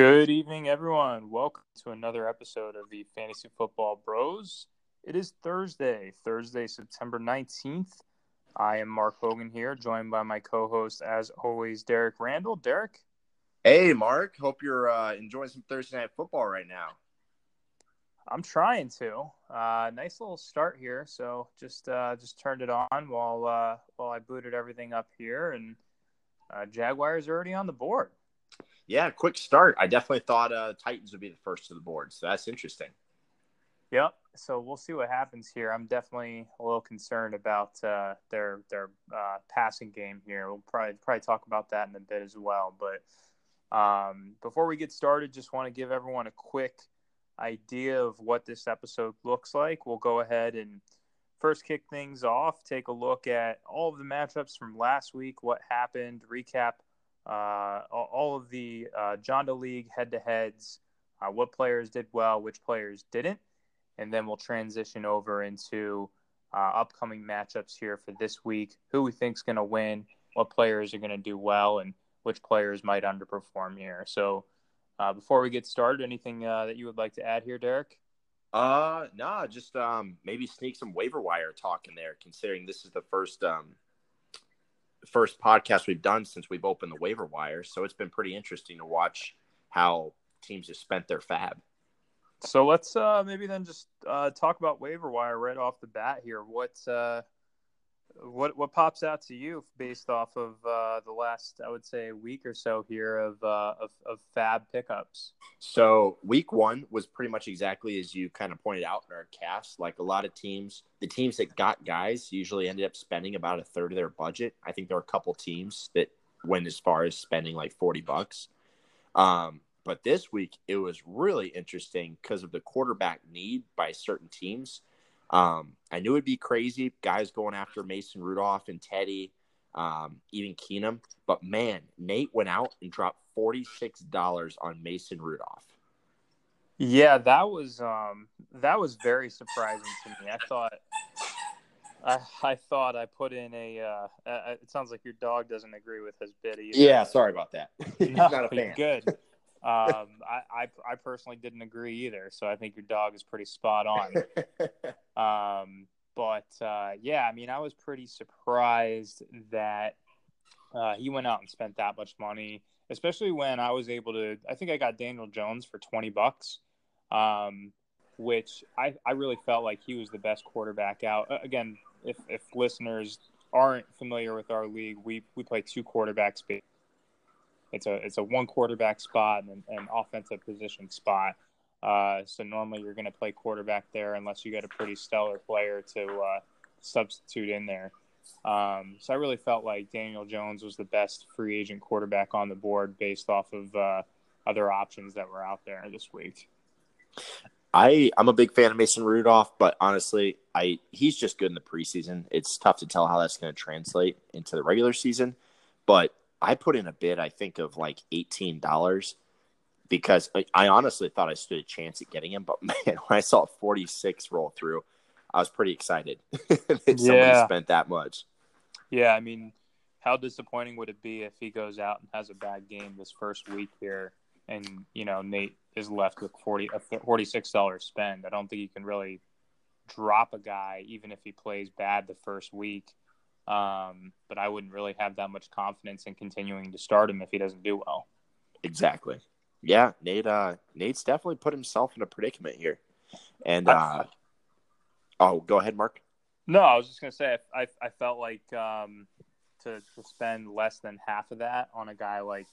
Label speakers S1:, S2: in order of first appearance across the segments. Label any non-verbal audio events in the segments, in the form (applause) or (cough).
S1: Good evening, everyone. Welcome to another episode of the Fantasy Football Bros. It is Thursday, Thursday, September 19th. I am Mark Hogan here, joined by my co host, as always, Derek Randall. Derek?
S2: Hey, Mark. Hope you're uh, enjoying some Thursday night football right now.
S1: I'm trying to. Uh, nice little start here. So just uh, just turned it on while uh, while I booted everything up here, and uh, Jaguars are already on the board.
S2: Yeah, quick start. I definitely thought uh, Titans would be the first to the board, so that's interesting.
S1: Yep. So we'll see what happens here. I'm definitely a little concerned about uh, their their uh, passing game here. We'll probably probably talk about that in a bit as well. But um, before we get started, just want to give everyone a quick idea of what this episode looks like. We'll go ahead and first kick things off. Take a look at all of the matchups from last week, what happened, recap uh, all of the uh, Jonda League head to heads, uh, what players did well, which players didn't. And then we'll transition over into uh, upcoming matchups here for this week who we think is going to win, what players are going to do well, and which players might underperform here. So, uh, before we get started, anything uh, that you would like to add here, Derek?
S2: Uh, nah, just um, maybe sneak some waiver wire talk in there, considering this is the first um, first podcast we've done since we've opened the waiver wire. So it's been pretty interesting to watch how teams have spent their FAAB.
S1: So let's uh, maybe then just uh, talk about waiver wire right off the bat here. What uh, what what pops out to you based off of uh, the last, I would say, week or so here of, uh, of of FAAB pickups?
S2: So week one was pretty much exactly as you kind of pointed out in our cast. Like a lot of teams, the teams that got guys usually ended up spending about a third of their budget. I think there were a couple teams that went as far as spending like forty bucks. Um, but this week it was really interesting because of the quarterback need by certain teams. Um, I knew it'd be crazy, guys going after Mason Rudolph and Teddy, um, even Keenum. But man, Nate went out and dropped forty six dollars on Mason Rudolph.
S1: Yeah, that was um, that was very surprising to me. I thought, I, I thought I put in a. Uh, uh, it sounds like your dog doesn't agree with his bid either.
S2: Yeah, sorry about that. (laughs) He's
S1: no,
S2: not a fan.
S1: Good. (laughs) Um, I, I, I personally didn't agree either, so I think your dog is pretty spot on. (laughs) um, but uh, yeah, I mean, I was pretty surprised that uh, he went out and spent that much money, especially when I was able to. I think I got Daniel Jones for twenty bucks, um, which I, I really felt like he was the best quarterback out. Again, if if listeners aren't familiar with our league, we we play two quarterbacks it's a it's a one quarterback spot and an offensive position spot. Uh, so normally you're going to play quarterback there unless you get a pretty stellar player to uh, substitute in there. Um, so I really felt like Daniel Jones was the best free agent quarterback on the board based off of uh, other options that were out there this week.
S2: I I'm a big fan of Mason Rudolph, but honestly, I he's just good in the preseason. It's tough to tell how that's going to translate into the regular season, but I put in a bid, I think, of like $18 because I honestly thought I stood a chance at getting him. But (laughs) man, when I saw 46 roll through, I was pretty excited (laughs) that yeah. somebody spent that much.
S1: Yeah, I mean, how disappointing would it be if he goes out and has a bad game this first week here and, you know, Nate is left with 40 a $46 spend? I don't think you can really drop a guy even if he plays bad the first week um, but I wouldn't really have that much confidence in continuing to start him if he doesn't do well.
S2: Exactly. Yeah, Nate. Uh, Nate's definitely put himself in a predicament here. And uh, oh, go ahead, Mark.
S1: No, I was just gonna say I I felt like um, to to spend less than half of that on a guy like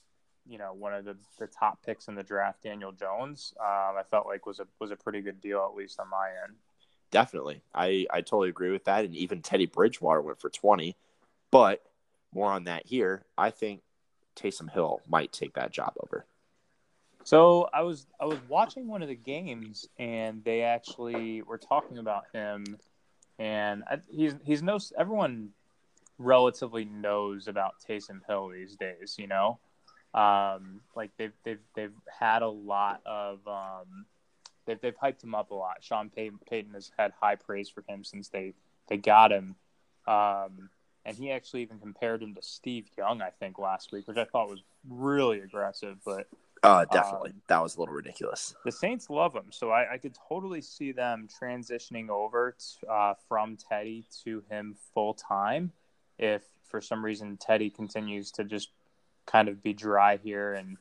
S1: you know one of the, the top picks in the draft, Daniel Jones. Um, I felt like was a was a pretty good deal at least on my end.
S2: Definitely. I, I totally agree with that. And even Teddy Bridgewater went for 20. But more on that here. I think Taysom Hill might take that job over.
S1: So I was I was watching one of the games and they actually were talking about him and I, he's he's no everyone relatively knows about Taysom Hill these days, you know. Um, like they've they've they've had a lot of um, they've, they've hyped him up a lot. Sean Payton, Payton has had high praise for him since they, they got him. Um, and he actually even compared him to Steve Young, I think, last week, which I thought was really aggressive. But
S2: Uh, definitely. Um, that was a little ridiculous.
S1: The Saints love him, so I, I could totally see them transitioning over to, uh, from Teddy to him full time. If for some reason Teddy continues to just kind of be dry here, and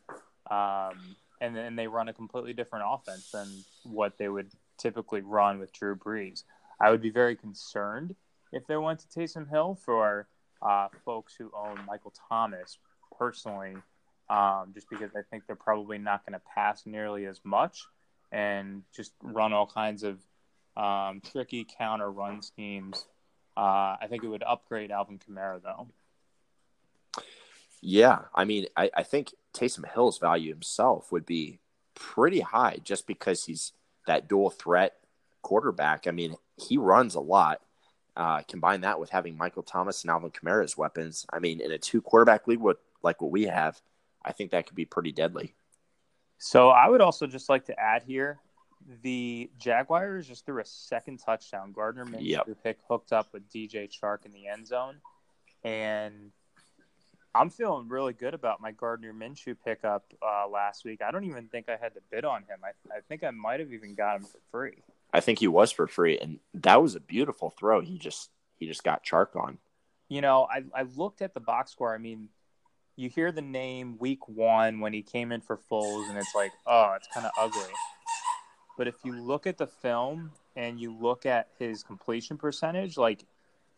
S1: um, and then they run a completely different offense than what they would typically run with Drew Brees. I would be very concerned if they went to Taysom Hill for uh, folks who own Michael Thomas personally um, just because I think they're probably not going to pass nearly as much and just run all kinds of um, tricky counter run schemes. Uh, I think it would upgrade Alvin Kamara though.
S2: Yeah, I mean, I, I think Taysom Hill's value himself would be pretty high just because he's that dual threat quarterback. I mean, he runs a lot. Uh, combine that with having Michael Thomas and Alvin Kamara as weapons. I mean, in a two quarterback league, what like what we have, I think that could be pretty deadly.
S1: So I would also just like to add here the Jaguars just threw a second touchdown. Gardner Minshew yep. pick hooked up with DJ Chark in the end zone, and I'm feeling really good about my Gardner Minshew pickup uh, last week. I don't even think I had to bid on him. I, I think I might have even got him for free.
S2: I think he was for free, and that was a beautiful throw. He just he just got Chark on.
S1: You know, I I looked at the box score. I mean, you hear the name week one when he came in for Foles, and it's like, oh, it's kind of ugly. But if you look at the film and you look at his completion percentage, like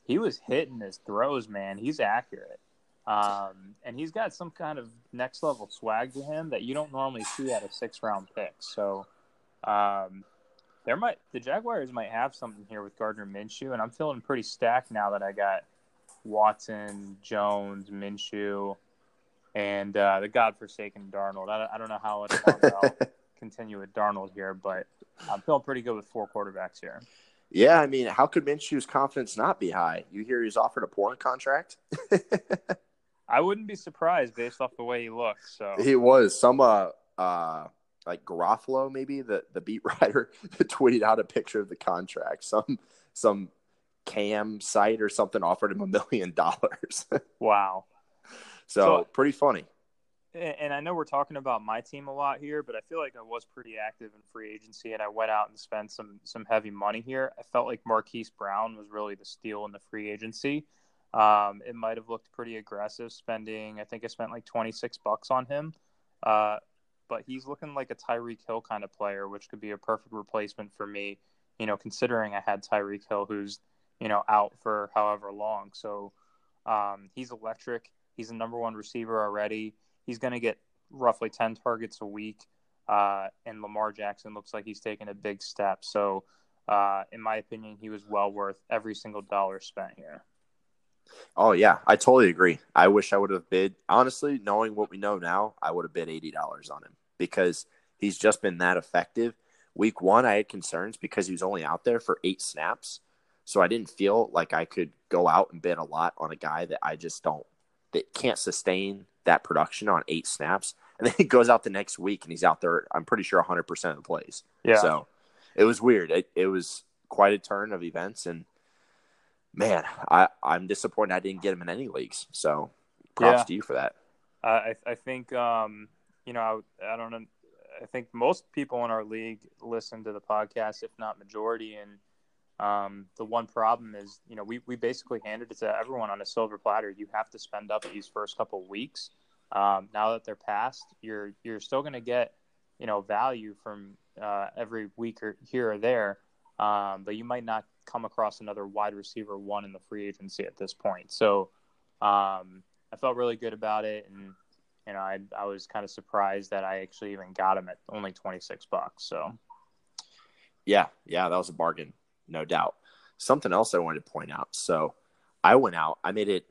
S1: he was hitting his throws, man. He's accurate. Um, and he's got some kind of next level swag to him that you don't normally see at a six round pick. So, um, there might the Jaguars might have something here with Gardner Minshew, and I'm feeling pretty stacked now that I got Watson, Jones, Minshew, and uh, the godforsaken Darnold. I, I don't know how I'll (laughs) continue with Darnold here, but I'm feeling pretty good with four quarterbacks here.
S2: Yeah, I mean, how could Minshew's confidence not be high? You hear he's offered a porn contract? (laughs)
S1: I wouldn't be surprised based off the way he looks. So
S2: he was some uh uh like Garofalo, maybe the the beat writer that (laughs) tweeted out a picture of the contract. Some some cam site or something offered him a million dollars. (laughs)
S1: Wow.
S2: So, so pretty funny.
S1: And I know we're talking about my team a lot here, but I feel like I was pretty active in free agency, and I went out and spent some some heavy money here. I felt like Marquise Brown was really the steal in the free agency. Um, it might have looked pretty aggressive spending. I think I spent like twenty six bucks on him, uh, but he's looking like a Tyreek Hill kind of player, which could be a perfect replacement for me. You know, considering I had Tyreek Hill, who's you know out for however long, so um, he's electric He's the number one receiver already. He's going to get roughly 10 targets a week. Uh, and Lamar Jackson looks like he's taking a big step. So, uh, in my opinion, he was well worth every single dollar spent here.
S2: Oh yeah, I totally agree. I wish I would have bid. Honestly, knowing what we know now, I would have bid eighty dollars on him because he's just been that effective. Week one, I had concerns because he was only out there for eight snaps, so I didn't feel like I could go out and bid a lot on a guy that I just don't that can't sustain that production on eight snaps. And (laughs) then he goes out the next week and he's out there, I'm pretty sure 100% of the plays. Yeah. So it was weird. It, it was quite a turn of events. And man, I, I'm disappointed I didn't get him in any leagues. So props yeah. to you for that.
S1: I, I think, um, you know, I, I don't know. I think most people in our league listen to the podcast, if not majority. And um, the one problem is, you know, we, we basically handed it to everyone on a silver platter. You have to spend up these first couple weeks. Um, now that they're passed, you're you're still going to get, you know, value from uh, every week or here or there, um, but you might not come across another wide receiver one in the free agency at this point. So um, I felt really good about it, and you know, I I was kind of surprised that I actually even got him at only twenty six bucks. So.
S2: Yeah, yeah, that was a bargain no doubt. Something else I wanted to point out. So I went out, I made it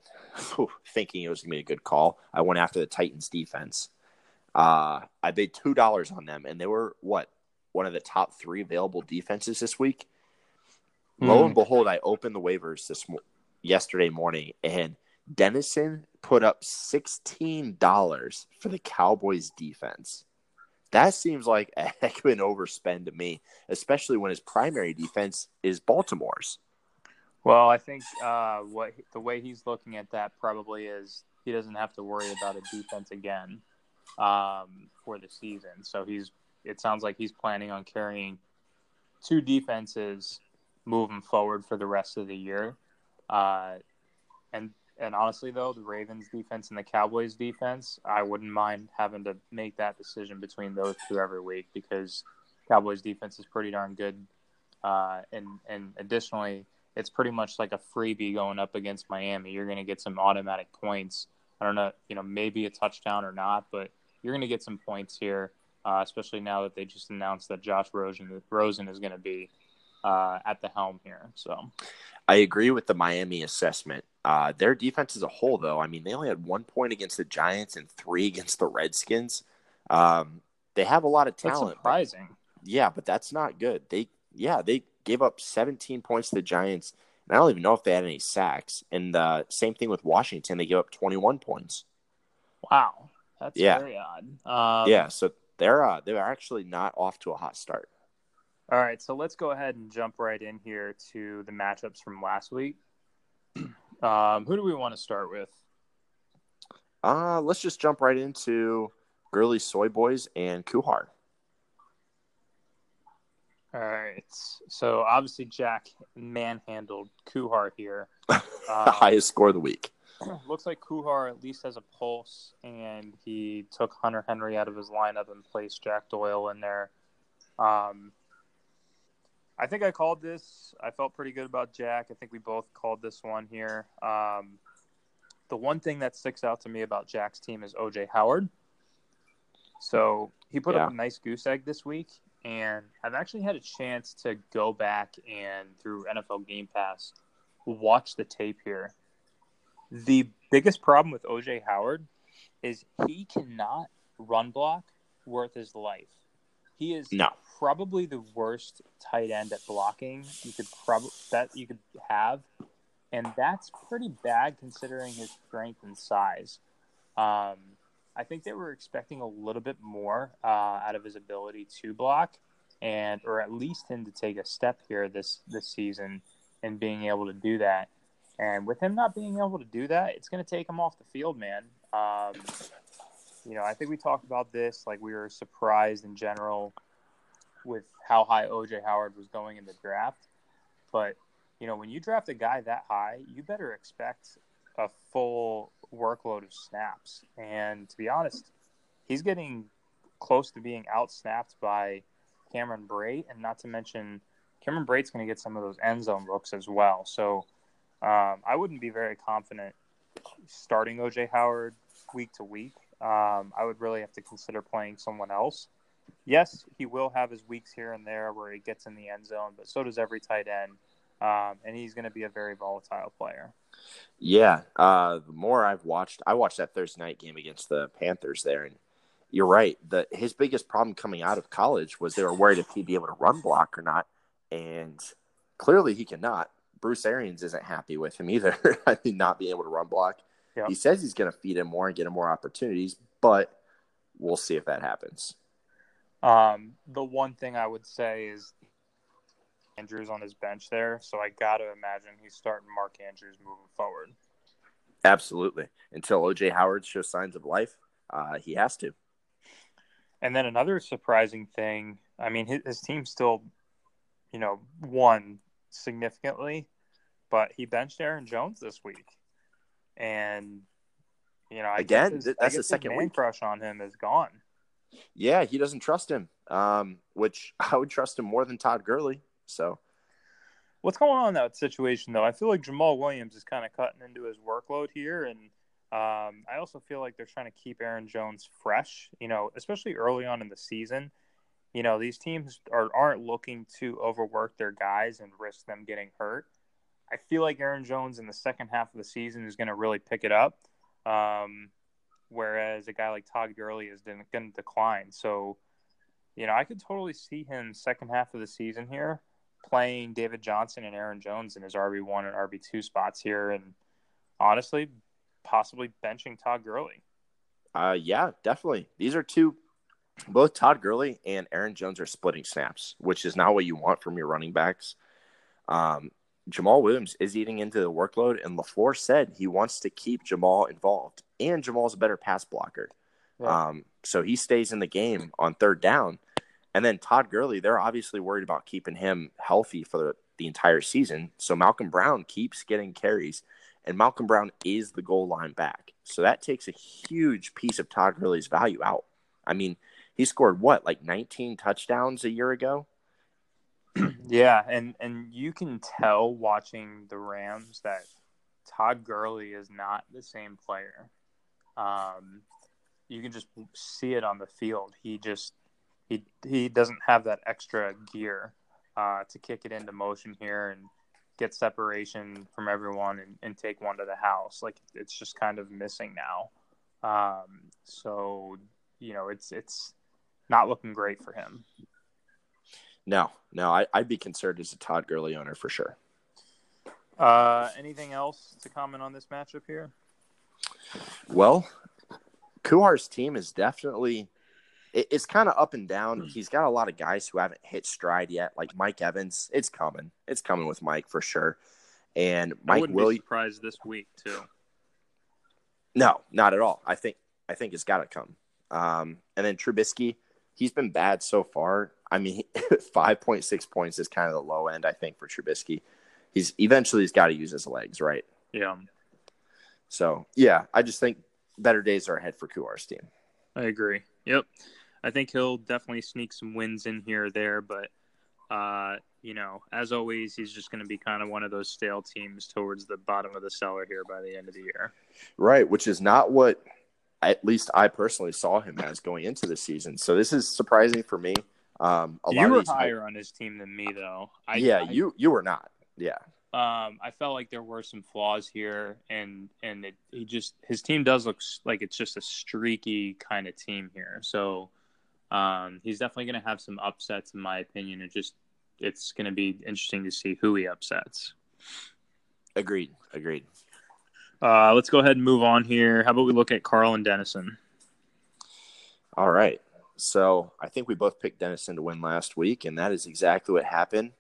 S2: (laughs) thinking it was to be a good call. I went after the Titans defense. Uh, I paid $2 on them, and they were what? One of the top three available defenses this week. Mm. Lo and behold, I opened the waivers this mo- yesterday morning, and Dennison put up $16 for the Cowboys defense. That seems like a (laughs) heck of an overspend to me, especially when his primary defense is Baltimore's.
S1: Well, I think uh, what the way he's looking at that probably is he doesn't have to worry about a defense again. um, for the season. So he's it sounds like he's planning on carrying two defenses moving forward for the rest of the year. Uh, and and honestly, though, the Ravens defense and the Cowboys defense, I wouldn't mind having to make that decision between those two every week because Cowboys defense is pretty darn good. Uh, and and additionally, it's pretty much like a freebie going up against Miami. You're going to get some automatic points. I don't know, you know, maybe a touchdown or not, but you're going to get some points here, uh, especially now that they just announced that Josh Rosen, Rosen is going to be uh, at the helm here. So
S2: I agree with the Miami assessment. Uh, their defense as a whole, though, I mean, they only had one point against the Giants and three against the Redskins. Um, they have a lot of talent.
S1: That's surprising.
S2: But, yeah, but that's not good. They, yeah, they gave up 17 points to the Giants. And I don't even know if they had any sacks. And the same thing with Washington. They gave up 21 points.
S1: Wow. That's yeah. very odd.
S2: Um, yeah, so they're uh, they're actually not off to a hot start.
S1: All right, so let's go ahead and jump right in here to the matchups from last week. (clears throat) Um, who do we want to start with?
S2: Uh, let's just jump right into Gurley Soy Boys and Kuhar.
S1: All right. So obviously Jack manhandled Kuhar here. (laughs)
S2: Um, Highest score of the week. (clears throat)
S1: Looks like Kuhar at least has a pulse, and he took Hunter Henry out of his lineup and placed Jack Doyle in there. Um, I think I called this. I felt pretty good about Jack. I think we both called this one here. Um, the one thing that sticks out to me about Jack's team is OJ Howard. So he put yeah. up a nice goose egg this week, and I've actually had a chance to go back and through NFL Game Pass watch the tape here. The biggest problem with OJ Howard is he cannot run block worth his life. He is
S2: no.
S1: probably the worst tight end at blocking you could probably that you could have, and that's pretty bad considering his strength and size. Um, I think they were expecting a little bit more uh, out of his ability to block, and or at least him to take a step here this this season and being able to do that. And with him not being able to do that, it's going to take him off the field, man. Um, you know, I think we talked about this. Like we were surprised in general with how high OJ Howard was going in the draft. But, you know, when you draft a guy that high, you better expect a full workload of snaps. And to be honest, he's getting close to being out snapped by Cameron Brate, and not to mention Cameron Brate's going to get some of those end zone looks as well. So um, I wouldn't be very confident starting OJ Howard week to week. Um, I would really have to consider playing someone else. Yes, he will have his weeks here and there where he gets in the end zone, but so does every tight end. Um, and he's going to be a very volatile player.
S2: Yeah. Uh, the more I've watched, I watched that Thursday night game against the Panthers there, and you're right. The his biggest problem coming out of college was they were worried if he'd be able to run block or not, and clearly he cannot. Bruce Arians isn't happy with him either. (laughs) I mean, not being able to run block. Yep. He says he's going to feed him more and get him more opportunities, but we'll see if that happens.
S1: Um, the one thing I would say is Andrews on his bench there, so I got to imagine he's starting Mark Andrews moving forward.
S2: Absolutely. Until OJ Howard shows signs of life, uh, he has to.
S1: And then another surprising thing, I mean, his, his team still, you know, won significantly, but he benched Aaron Jones this week and you know, I
S2: again,
S1: his,
S2: that's the second
S1: week. crush on him is gone.
S2: Yeah, he doesn't trust him, um, which (laughs) I would trust him more than Todd Gurley. So,
S1: what's going on in that situation though? I feel like Jamaal Williams is kind of cutting into his workload here, and um, I also feel like they're trying to keep Aaron Jones fresh. You know, especially early on in the season. You know, these teams are aren't looking to overwork their guys and risk them getting hurt. I feel like Aaron Jones in the second half of the season is going to really pick it up, um, whereas a guy like Todd Gurley is going to decline. So, you know, I could totally see him second half of the season here playing David Johnson and Aaron Jones in his RB one and RB two spots here, and honestly, possibly benching Todd Gurley.
S2: Uh, yeah, definitely. These are two. Both Todd Gurley and Aaron Jones are splitting snaps, which is not what you want from your running backs. Um, Jamaal Williams is eating into the workload, and LaFleur said he wants to keep Jamaal involved, and Jamaal's a better pass blocker. Yeah. Um, So he stays in the game on third down. And then Todd Gurley, they're obviously worried about keeping him healthy for the, the entire season. So Malcolm Brown keeps getting carries, and Malcolm Brown is the goal line back. So that takes a huge piece of Todd Gurley's value out. I mean, he scored what, like 19 touchdowns a year ago? (clears throat)
S1: yeah, and and you can tell watching the Rams that Todd Gurley is not the same player. Um, you can just see it on the field. He just he he doesn't have that extra gear uh, to kick it into motion here and get separation from everyone and, and take one to the house. Like it's just kind of missing now. Um, so you know it's it's not looking great for him.
S2: No, no, I, would be concerned as a Todd Gurley owner for sure.
S1: Uh, anything else to comment on this matchup here?
S2: Well, Kuhar's team is definitely it, it's kind of up and down. Hmm. He's got a lot of guys who haven't hit stride yet, like Mike Evans. It's coming. It's coming with Mike for sure. And Mike
S1: will be surprised this week too.
S2: No, not at all. I think I think it's got to come. Um, and then Trubisky, he's been bad so far. I mean, (laughs) five point six points is kind of the low end, I think, for Trubisky. He's eventually he's got to use his legs, right?
S1: Yeah.
S2: So yeah, I just think better days are ahead for Kuhar's team.
S1: I agree. Yep. I think he'll definitely sneak some wins in here or there, but uh, you know, as always, he's just going to be kind of one of those stale teams towards the bottom of the cellar here by the end of the year.
S2: Right, which is not what at least I personally saw him as going into the season. So this is surprising for me. Um,
S1: a you were higher on his team than me, though.
S2: I, yeah, I, you you were not. Yeah.
S1: Um, I felt like there were some flaws here, and and it, he just his team does look like it's just a streaky kind of team here. So um, he's definitely going to have some upsets, in my opinion. It just it's going to be interesting to see who he upsets.
S2: Agreed. Agreed.
S1: Uh, let's go ahead and move on here. How about we look at Carl and Dennison?
S2: All right. So I think we both picked Dennison to win last week, and that is exactly what happened.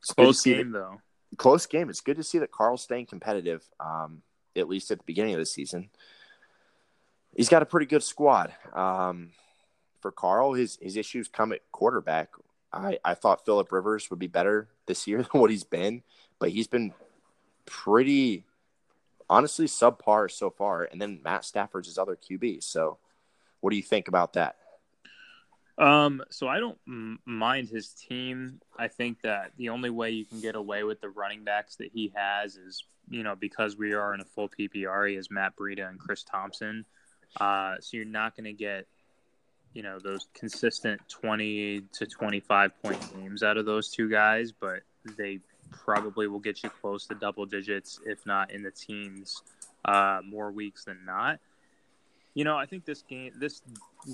S1: It's close game, that, though.
S2: Close game. It's good to see that Carl's staying competitive, um, at least at the beginning of the season. He's got a pretty good squad. Um, for Carl, his his issues come at quarterback. I, I thought Philip Rivers would be better this year (laughs) than what he's been, but he's been pretty honestly subpar so far. And then Matt Stafford's his other QB. So, what do you think about that?
S1: Um, so I don't m- mind his team. I think that the only way you can get away with the running backs that he has is, you know, because we are in a full PPR, has Matt Breida and Chris Thompson. Uh, so you're not going to get, you know, those consistent 20 to 25 point games out of those two guys, but they probably will get you close to double digits, if not in the teens, uh, more weeks than not. You know, I think this game, this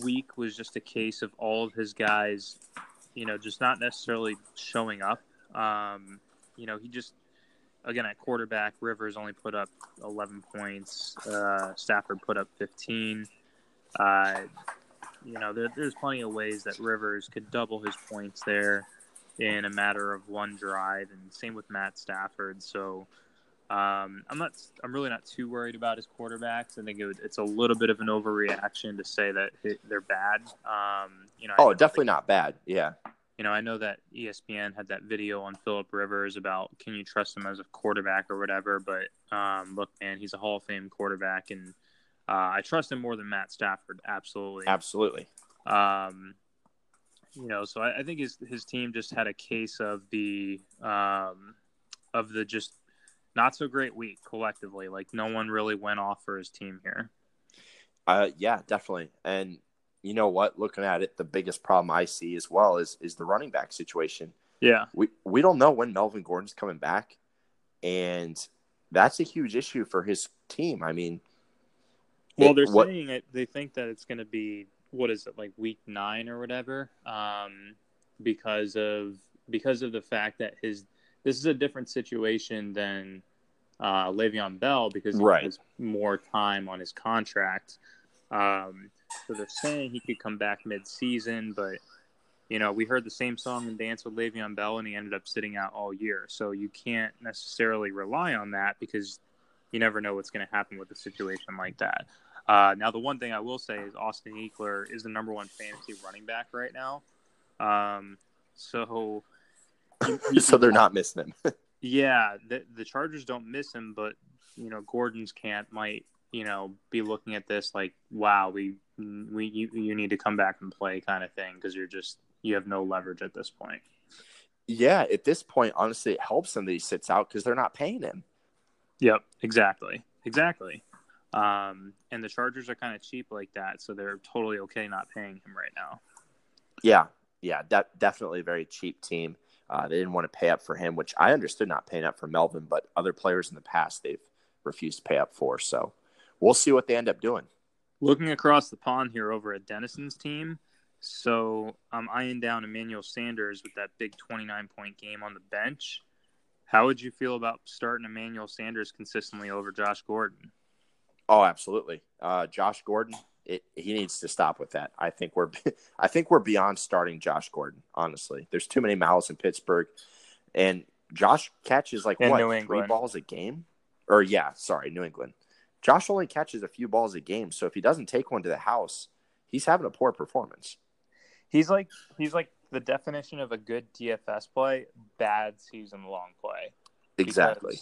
S1: week was just a case of all of his guys, you know, just not necessarily showing up. Um, you know, he just, again, at quarterback, Rivers only put up 11 points. Uh, Stafford put up 15. Uh, you know, there, there's plenty of ways that Rivers could double his points there in a matter of one drive, and same with Matt Stafford. So um, I'm not, I'm really not too worried about his quarterbacks. I think it, it's a little bit of an overreaction to say that they're bad. Um, you know,
S2: oh, definitely not bad. Yeah.
S1: You know, I know that ESPN had that video on Philip Rivers about can you trust him as a quarterback or whatever. But um, look, man, he's a Hall of Fame quarterback, and uh, I trust him more than Matt Stafford. Absolutely,
S2: absolutely.
S1: Um, you know, so I, I, think his his team just had a case of the um, of the just not so great week collectively. Like no one really went off for his team here.
S2: Uh, yeah, definitely. And you know what? Looking at it, the biggest problem I see as well is is the running back situation.
S1: Yeah,
S2: we we don't know when Melvin Gordon's coming back, and that's a huge issue for his team. I mean,
S1: well, it, they're what, saying it. They think that it's going to be what is it like week nine or whatever um, because of because of the fact that his this is a different situation than uh, Le'Veon Bell because he
S2: right.
S1: has more time on his contract. Um, so they're saying he could come back mid-season, but you know we heard the same song and dance with Le'Veon Bell, and he ended up sitting out all year. So you can't necessarily rely on that because you never know what's going to happen with a situation like that. Uh, now, the one thing I will say is Austin Ekeler is the number one fantasy running back right now. Um, so, (laughs)
S2: so they're not missing him. (laughs)
S1: yeah, the, the Chargers don't miss him, but you know Gordon's can't might you know be looking at this like, wow, we we you, you need to come back and play kind of thing because you're just you have no leverage at this point.
S2: Yeah, at this point, honestly, it helps him that he sits out because they're not paying him.
S1: Yep, exactly, exactly. Um, and the Chargers are kind of cheap like that, so they're totally okay not paying him right now.
S2: Yeah, yeah, de- definitely a very cheap team. Uh, they didn't want to pay up for him, which I understood not paying up for Melvin, but other players in the past they've refused to pay up for. So we'll see what they end up doing.
S1: Looking across the pond here over at Dennison's team, so I'm eyeing down Emmanuel Sanders with that big 29 point game on the bench. How would you feel about starting Emmanuel Sanders consistently over Josh Gordon?
S2: Oh, absolutely. Uh, Josh Gordon, it, he needs to stop with that. I think we're, (laughs) I think we're beyond starting Josh Gordon. Honestly, there's too many mouths in Pittsburgh, and Josh catches like what three balls a game, or yeah, sorry, New England. Josh only catches a few balls a game, so if he doesn't take one to the house, he's having a poor performance.
S1: He's like he's like the definition of a good DFS play, bad season long play.
S2: Exactly.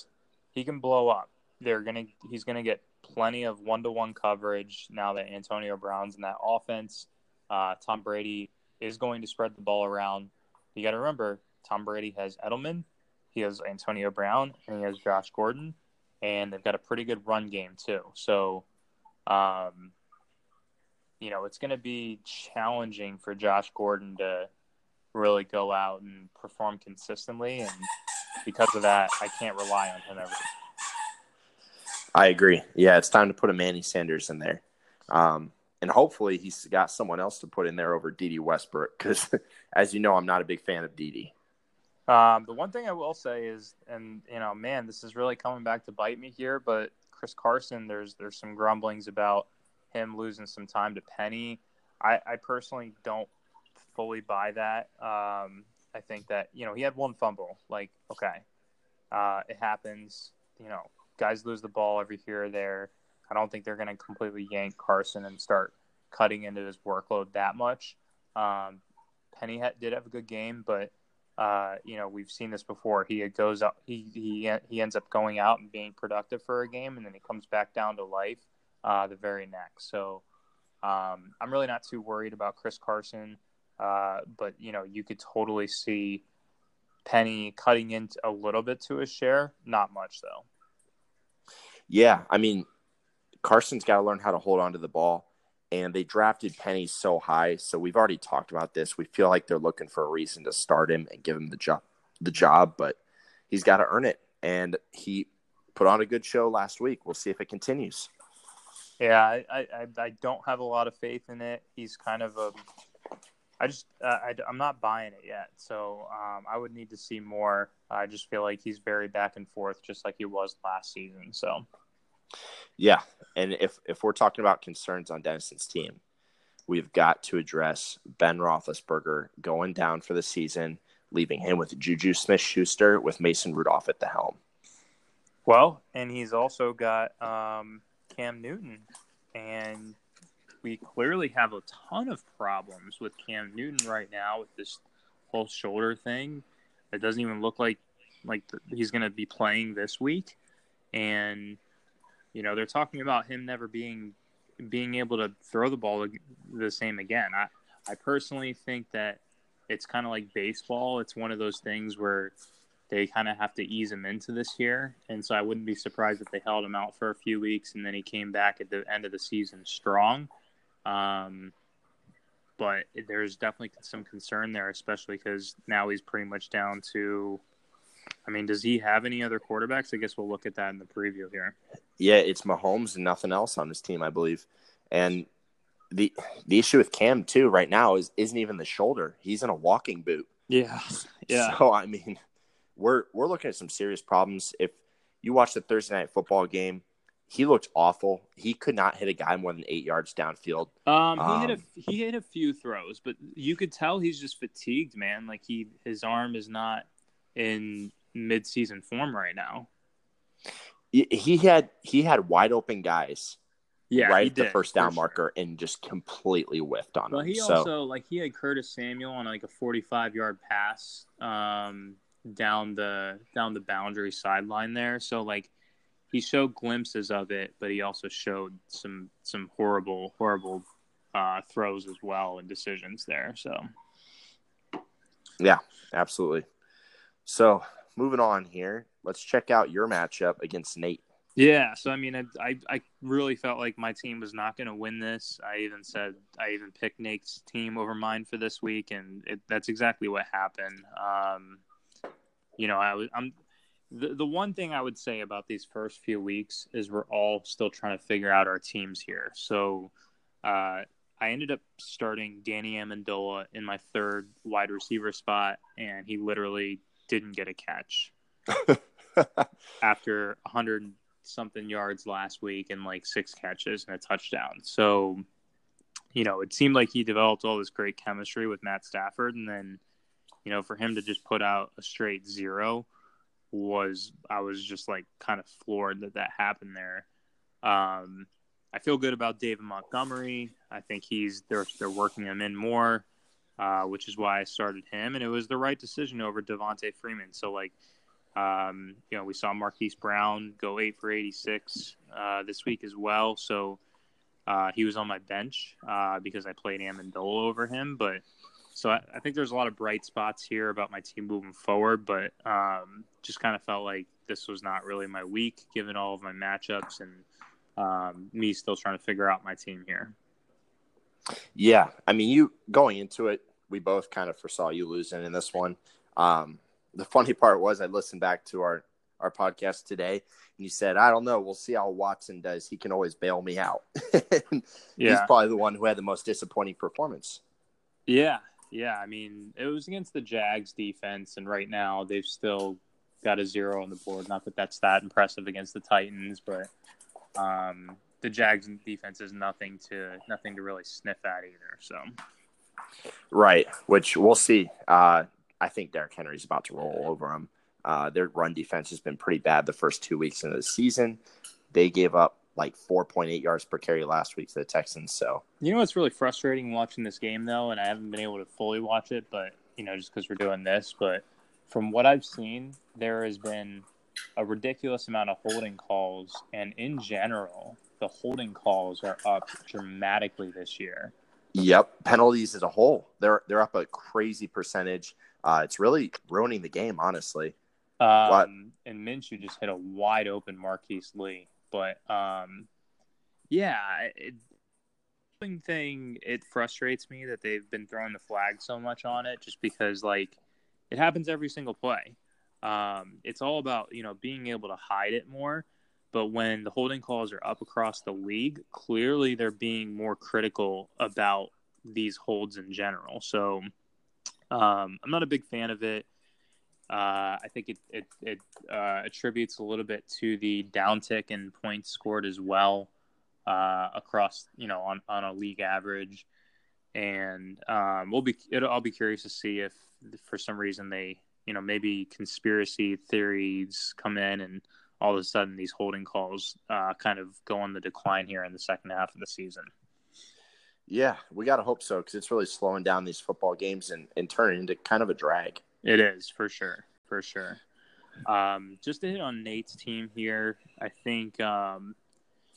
S1: He can blow up. They're gonna he's gonna get plenty of one to one coverage now that Antonio Brown's in that offense. Uh, Tom Brady is going to spread the ball around. You got to remember, Tom Brady has Edelman, he has Antonio Brown, and he has Josh Gordon, and they've got a pretty good run game too. So, um, you know, it's going to be challenging for Josh Gordon to really go out and perform consistently. And because of that, I can't rely on him ever.
S2: I agree. Yeah, it's time to put a Manny Sanders in there. Um, and hopefully he's got someone else to put in there over Dede Westbrook because, (laughs) as you know, I'm not a big fan of Dede.
S1: Um, the one thing I will say is, and you know, man, this is really coming back to bite me here. But Chris Carson, there's there's some grumblings about him losing some time to Penny. I, I personally don't fully buy that. Um, I think that you know he had one fumble. Like, okay, uh, it happens. You know, guys lose the ball every here or there. I don't think they're going to completely yank Carson and start cutting into his workload that much. Um, Penny did have a good game, but uh, you know we've seen this before. He goes up, he he he ends up going out and being productive for a game, and then he comes back down to life uh, the very next. So um, I'm really not too worried about Chris Carson, uh, but you know you could totally see Penny cutting in a little bit to his share, not much though.
S2: Yeah, I mean Carson's got to learn how to hold on to the ball. And they drafted Penny so high, so we've already talked about this. We feel like they're looking for a reason to start him and give him the job, the job, but he's got to earn it. And he put on a good show last week. We'll see if it continues.
S1: Yeah, I, I, I don't have a lot of faith in it. He's kind of a. I just uh, I, I'm not buying it yet, so um, I would need to see more. I just feel like he's very back and forth, just like he was last season. So,
S2: yeah, and if if we're talking about concerns on Dennison's team, we've got to address Ben Roethlisberger going down for the season, leaving him with Juju Smith-Schuster with Mason Rudolph at the helm.
S1: Well, and he's also got um, Cam Newton, and we clearly have a ton of problems with Cam Newton right now with this whole shoulder thing. It doesn't even look like like he's going to be playing this week, and you know they're talking about him never being being able to throw the ball the same again. I I personally think that it's kind of like baseball. It's one of those things where they kind of have to ease him into this year. And so I wouldn't be surprised if they held him out for a few weeks and then he came back at the end of the season strong. Um, but there's definitely some concern there, especially because now he's pretty much down to. I mean, does he have any other quarterbacks? I guess we'll look at that in the preview here.
S2: Yeah, it's Mahomes and nothing else on his team, I believe. And the the issue with Cam too right now is isn't even the shoulder. He's in a walking boot.
S1: Yeah. Yeah.
S2: So I mean, we're we're looking at some serious problems. If you watch the Thursday night football game, he looked awful. He could not hit a guy more than eight yards downfield.
S1: Um, he um, hit a um, he hit a few throws, but you could tell he's just fatigued, man. Like he his arm is not in midseason form right now.
S2: He had he had wide open guys
S1: Yeah,
S2: right at the
S1: did,
S2: first down
S1: sure.
S2: marker and just completely whiffed on
S1: Well,
S2: him.
S1: he
S2: so
S1: also like he had Curtis Samuel on like a 45 yard pass um, down the down the boundary sideline there. So like he showed glimpses of it, but he also showed some some horrible horrible uh, throws as well and decisions there. So
S2: yeah, absolutely. So moving on here, let's check out your matchup against Nate.
S1: yeah, so I mean, I I, I really felt like my team was not going to win this. I even said I even picked Nate's team over mine for this week, and it, that's exactly what happened. Um, you know, I was I'm the the one thing I would say about these first few weeks is we're all still trying to figure out our teams here. So, uh, I ended up starting Danny Amendola in my third wide receiver spot, and he literally didn't get a catch (laughs) after 100 something yards last week and like six catches and a touchdown. So, you know, it seemed like he developed all this great chemistry with Matt Stafford. And then, you know, for him to just put out a straight zero was, I was just like kind of floored that that happened there. Um, I feel good about David Montgomery. I think he's, they're, they're working him in more. Uh, which is why I started him, and it was the right decision over Devonta Freeman. So, like, um, you know, we saw Marquise Brown go eight for 86 uh, this week as well. So uh, he was on my bench uh, because I played Amendola over him. But so I, I, think there's a lot of bright spots here about my team moving forward. But um, just kind of felt like this was not really my week given all of my matchups and um, me still trying to figure out my team here.
S2: Yeah, I mean, you going into it, we both kind of foresaw you losing in this one. Um, the funny part was I listened back to our our podcast today, and you said, "I don't know, we'll see how Watson does. He can always bail me out." (laughs)
S1: yeah,
S2: he's probably the one who had the most disappointing performance.
S1: Yeah, yeah. I mean, it was against the Jags defense, and right now they've still got a zero on the board. Not that that's that impressive against the Titans, but um, the Jags defense is nothing to nothing to really sniff at either. So,
S2: right, which we'll see. Uh, I think Derrick Henry's about to roll over them. Uh, their run defense has been pretty bad the first two weeks of the season. They gave up like 4.8 yards per carry last week to the Texans. So,
S1: you know what's really frustrating watching this game though, and I haven't been able to fully watch it, but you know, just because we're doing this, but from what I've seen, there has been a ridiculous amount of holding calls, and in general, the holding calls are up dramatically this year.
S2: Yep, penalties as a whole, they're they're up a crazy percentage. Uh, it's really ruining the game, honestly.
S1: Um, and Minshew just hit a wide open Marquise Lee, but um, yeah, it, thing it frustrates me that they've been throwing the flag so much on it, just because like it happens every single play. Um, it's all about you know being able to hide it more. But when the holding calls are up across the league, clearly they're being more critical about these holds in general. So um, I'm not a big fan of it. Uh, I think it it, it uh, attributes a little bit to the downtick in points scored as well uh, across you know on, on a league average, and um, we'll be I'll be curious to see if for some reason they you know maybe conspiracy theories come in and all of a sudden these holding calls uh, kind of go on the decline here in the second half of the season.
S2: Yeah, we got to hope so because it's really slowing down these football games and, and turning into kind of a drag.
S1: It is for sure, for sure. Um, just to hit on Nate's team here, I think um,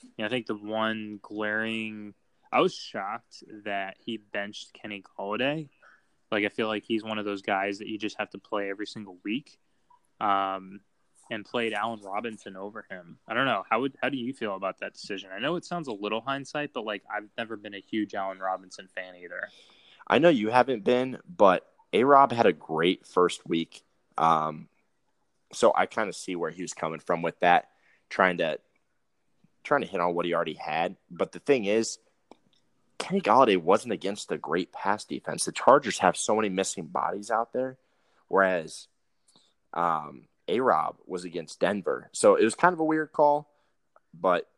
S1: you know, I think the one glaring I was shocked that he benched Kenny Golladay. Like I feel like he's one of those guys that you just have to play every single week. Um, and played Allen Robinson over him. I don't know. How would how do you feel about that decision? I know it sounds a little hindsight, but like I've never been a huge Allen Robinson fan either.
S2: I know you haven't been, but A Rob had a great first week. Um, so I kind of see where he was coming from with that, trying to trying to hit on what he already had. But the thing is, Kenny Golladay wasn't against a great pass defense. The Chargers have so many missing bodies out there, whereas um, A Rob was against Denver. So it was kind of a weird call, but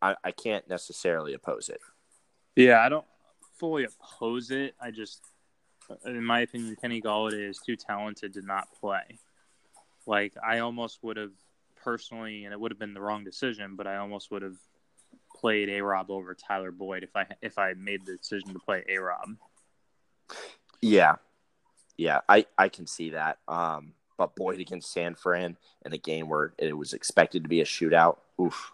S2: I, I can't necessarily oppose it.
S1: Yeah, I don't fully oppose it. I just, in my opinion, Kenny Golladay is too talented to not play. Like I almost would have personally, and it would have been the wrong decision, but I almost would have played A Rob over Tyler Boyd if I if I made the decision to play A Rob.
S2: Yeah, yeah, I I can see that. Um, but Boyd against San Fran in a game where it was expected to be a shootout. Oof.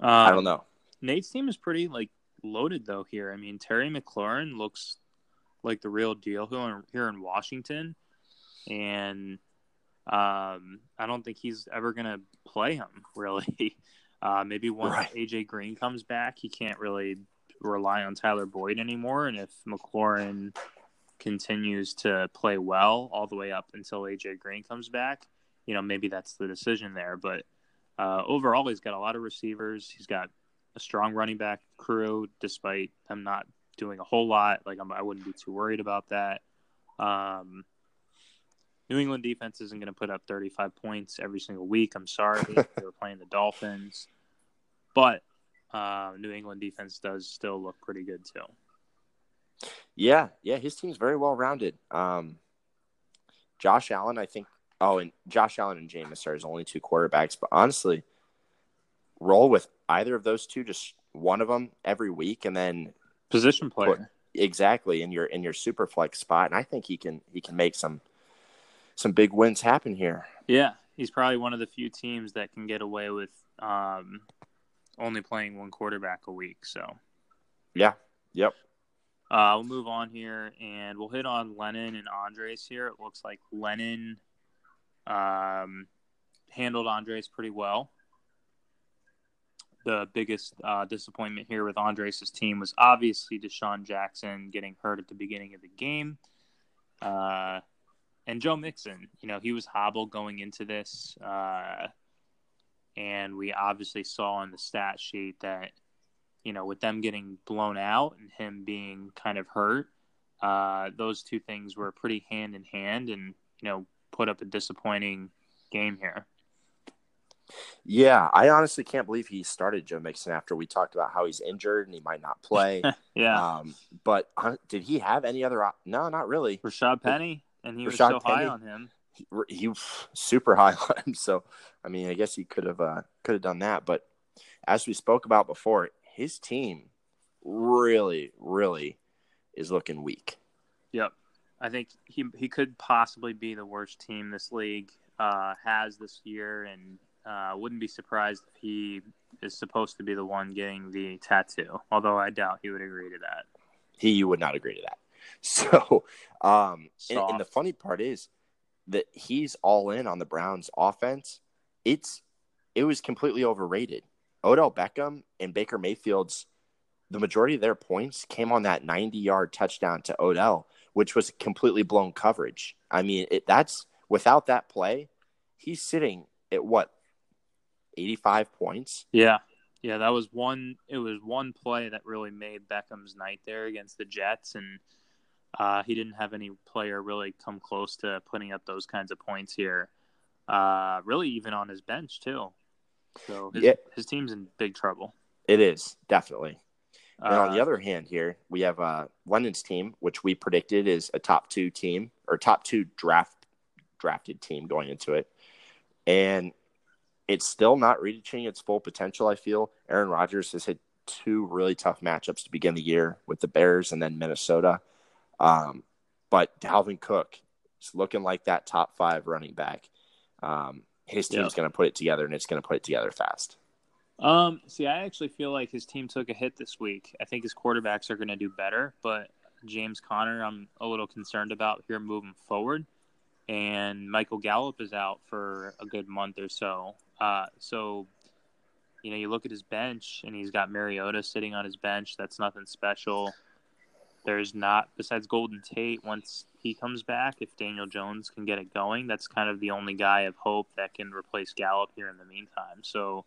S1: Um,
S2: I don't know.
S1: Nate's team is pretty like loaded though here. I mean, Terry McLaurin looks like the real deal here in, Washington, and um, I don't think he's ever gonna play him (laughs) really. Uh, maybe once
S2: Right.
S1: AJ Green comes back, he can't really rely on Tyler Boyd anymore. And if McLaurin continues to play well all the way up until AJ Green comes back, you know, maybe that's the decision there. But uh, overall, he's got a lot of receivers. He's got a strong running back crew, despite them not doing a whole lot. Like I'm, I wouldn't be too worried about that. Um, New England defense isn't going to put up 35 points every single week. I'm sorry, (laughs) they were playing the Dolphins, but uh, New England defense does still look pretty good too.
S2: Yeah, yeah, his team's very well rounded. Um, Josh Allen, I think. Oh, and Josh Allen and Jameis are his only two quarterbacks. But honestly, roll with either of those two, just one of them every week, and then
S1: Position player.
S2: exactly in your in your super flex spot. And I think he can he can make some some big wins happen here.
S1: Yeah, he's probably one of the few teams that can get away with um, only playing one quarterback a week. So
S2: Yeah. Yep.
S1: uh, we'll move on here and we'll hit on Lennon and Andres here. It looks like Lennon um, handled Andres pretty well. The biggest uh, disappointment here with Andres' team was obviously DeSean Jackson getting hurt at the beginning of the game. Uh, and Joe Mixon, you know, he was hobbled going into this. Uh, and we obviously saw on the stat sheet that, you know, with them getting blown out and him being kind of hurt, uh, those two things were pretty hand in hand and, you know, put up a disappointing game here.
S2: Yeah, I honestly can't believe he started Joe Mixon after we talked about how he's injured and he might not play. (laughs)
S1: Yeah.
S2: um, but uh, did he have any other? Op- no, not really.
S1: Rashad Penny, and he was
S2: Rashad
S1: so high on him.
S2: He, he super high (laughs) on him. So I mean, I guess he could have uh, could have done that. But as we spoke about before, his team really, really is looking weak.
S1: Yep. I think he he could possibly be the worst team this league uh, has this year, and uh, wouldn't be surprised if he is supposed to be the one getting the tattoo. Although I doubt he would agree to that.
S2: He would not agree to that. (laughs) So, um, and, and the funny part is that he's all in on the Browns offense. It's it was completely overrated. Odell Beckham and Baker Mayfield's the majority of their points came on that 90 yard touchdown to Odell, which was completely blown coverage. I mean, it, that's without that play, he's sitting at what 85 points.
S1: Yeah, yeah, that was one. It was one play that really made Beckham's night there against the Jets, and uh, he didn't have any player really come close to putting up those kinds of points here. Uh, really, even on his bench too. So his,
S2: Yeah.
S1: his team's in big trouble.
S2: It is definitely. And on the
S1: Uh,
S2: other hand, here we have uh, London's team, which we predicted is a top two team or top two draft drafted team going into it, and it's still not reaching its full potential. I feel Aaron Rodgers has hit two really tough matchups to begin the year with the Bears and then Minnesota, um, but Dalvin Cook is looking like that top five running back. Um, his team's
S1: Yep.
S2: going to put it together, and it's going to put it together fast.
S1: Um, see, I actually feel like his team took a hit this week. I think his quarterbacks are going to do better, but James Conner, I'm a little concerned about here moving forward. And Michael Gallup is out for a good month or so. Uh, so, you know, you look at his bench, and he's got Mariota sitting on his bench. That's nothing special. There's not, besides Golden Tate, once he comes back, if Daniel Jones can get it going, that's kind of the only guy of hope that can replace Gallup here in the meantime. So,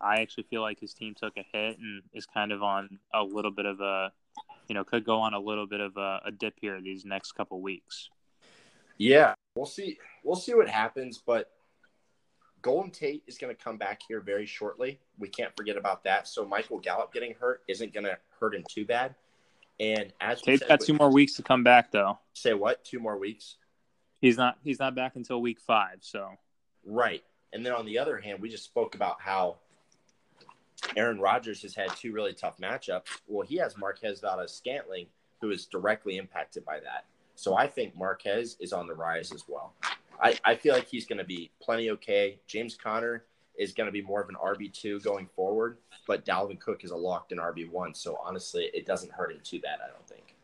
S1: I actually feel like his team took a hit and is kind of on a little bit of a, you know, could go on a little bit of a, a dip here these next couple weeks.
S2: Yeah, we'll see. We'll see what happens, but Golden Tate is going to come back here very shortly. We can't forget about that. So Michael Gallup getting hurt isn't going to hurt him too bad. And as
S1: Tate's
S2: said
S1: got two more weeks to come back though.
S2: say what? Two more weeks,
S1: He's not he's not back until week five. So
S2: right? And then on the other hand, we just spoke about how Aaron Rodgers has had two really tough matchups. Well, he has Marquez Valdes Scantling, who is directly impacted by that. So I think Marquez is on the rise as well. I, I feel like he's going to be plenty okay. James Conner is going to be more of an RB2 going forward, but Dalvin Cook is a locked in RB1. So honestly, it doesn't hurt him too bad, I don't think.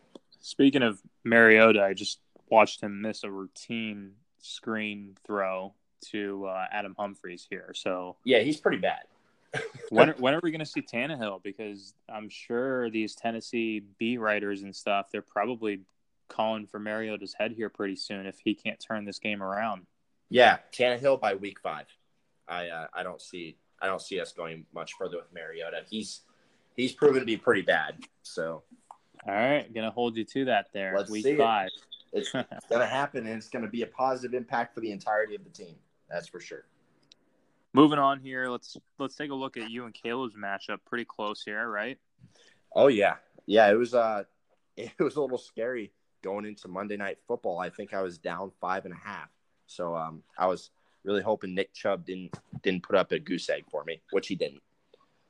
S1: Speaking of Mariota, I just watched him miss a routine screen throw to uh, Adam Humphries here. So
S2: yeah, he's pretty bad. (laughs)
S1: when, when are we going to see Tannehill? Because I'm sure these Tennessee beat writers and stuff, they're probably calling for Mariota's head here pretty soon if he can't turn this game around.
S2: Yeah, Tannehill by week five. I uh, I don't see I don't see us going much further with Mariota. He's he's proven to be pretty bad. So,
S1: all right, gonna hold you to that there.
S2: Let's
S1: week five.
S2: It. It's (laughs) gonna happen, and it's gonna be a positive impact for the entirety of the team. That's for sure.
S1: Moving on here, let's let's take a look at you and Caleb's matchup. Pretty close here, right?
S2: Oh yeah, yeah. It was uh, (laughs) it was a little scary going into Monday Night Football. I think I was down five and a half, so um, I was really hoping Nick Chubb didn't didn't put up a goose egg for me, which he didn't.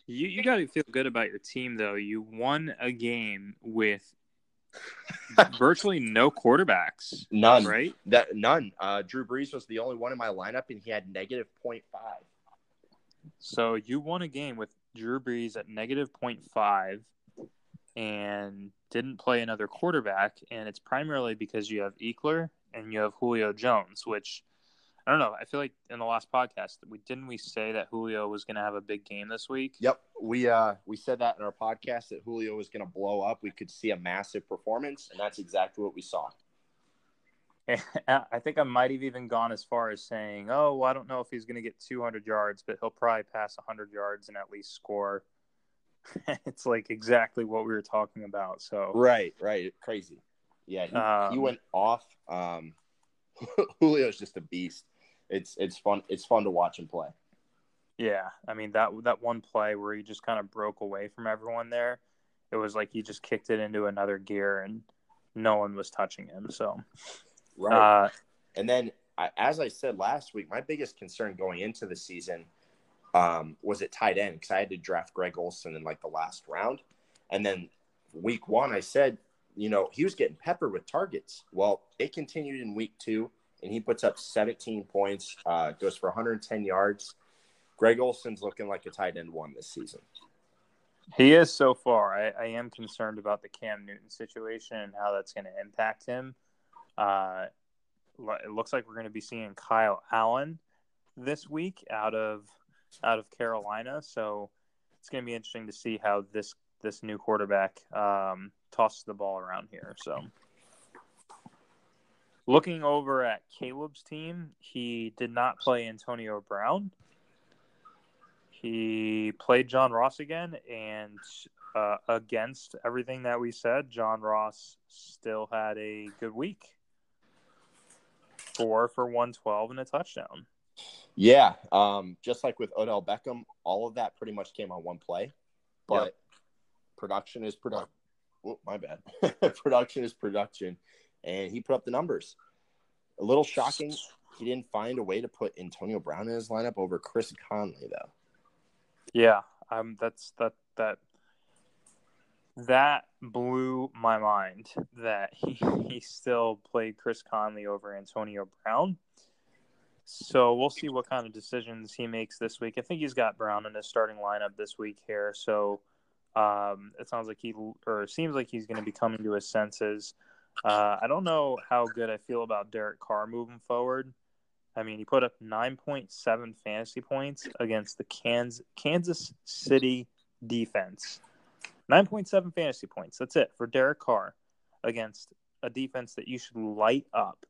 S1: You you got to feel good about your team though. You won a game with (laughs) virtually no quarterbacks.
S2: None.
S1: Right?
S2: That none. Uh, Drew Brees was the only one in my lineup, and he had negative 0.5.
S1: So you won a game with Drew Brees at negative 0.5 and didn't play another quarterback, and it's primarily because you have Ekeler and you have Julio Jones, which I don't know. I feel like in the last podcast, we didn't we say that Julio was going to have a big game this week?
S2: Yep, we uh we said that in our podcast that Julio was going to blow up. We could see a massive performance, and that's exactly what we saw. (laughs)
S1: I think I might have even gone as far as saying, "Oh, well, I don't know if he's going to get 200 yards, but he'll probably pass 100 yards and at least score." (laughs) it's like exactly what we were talking about. So
S2: right, right, crazy. Yeah, he, um, he went off. Um, (laughs) Julio's just a beast it's it's fun it's fun to watch him play.
S1: Yeah, I mean that that one play where he just kind of broke away from everyone there, it was like he just kicked it into another gear and no one was touching him. So,
S2: right. Uh, and then, as I said last week, my biggest concern going into the season um, was at tight end because I had to draft Greg Olsen in like the last round, and then week one I said, you know, he was getting peppered with targets. Well, it continued in week two and he puts up 17 points, uh, goes for 110 yards. Greg Olsen's looking like a tight end one this season.
S1: He is so far. I, I am concerned about the Cam Newton situation and how that's going to impact him. Uh, it looks like we're going to be seeing Kyle Allen this week out of out of Carolina. So it's going to be interesting to see how this this new quarterback um, tosses the ball around here. So Looking over at Caleb's team, he did not play Antonio Brown. He played John Ross again, and uh, against everything that we said, John Ross still had a good week. Four for 112 and a touchdown.
S2: Yeah. Um, just like with Odell Beckham, all of that pretty much came on one play. But yep. production is production. Oh, my bad. (laughs) production is production and he put up the numbers. A little shocking, he didn't find a way to put Antonio Brown in his lineup over Chris Conley, though.
S1: Yeah, um, that's that that that blew my mind that (laughs) he he still played Chris Conley over Antonio Brown. So we'll see what kind of decisions he makes this week. I think he's got Brown in his starting lineup this week here. So um, it sounds like he or seems like he's going to be coming to his senses. Uh, I don't know how good I feel about Derek Carr moving forward. I mean, he put up 9.7 fantasy points against the Kansas, Kansas City defense. 9.7 fantasy points. That's it for Derek Carr against a defense that you should light up.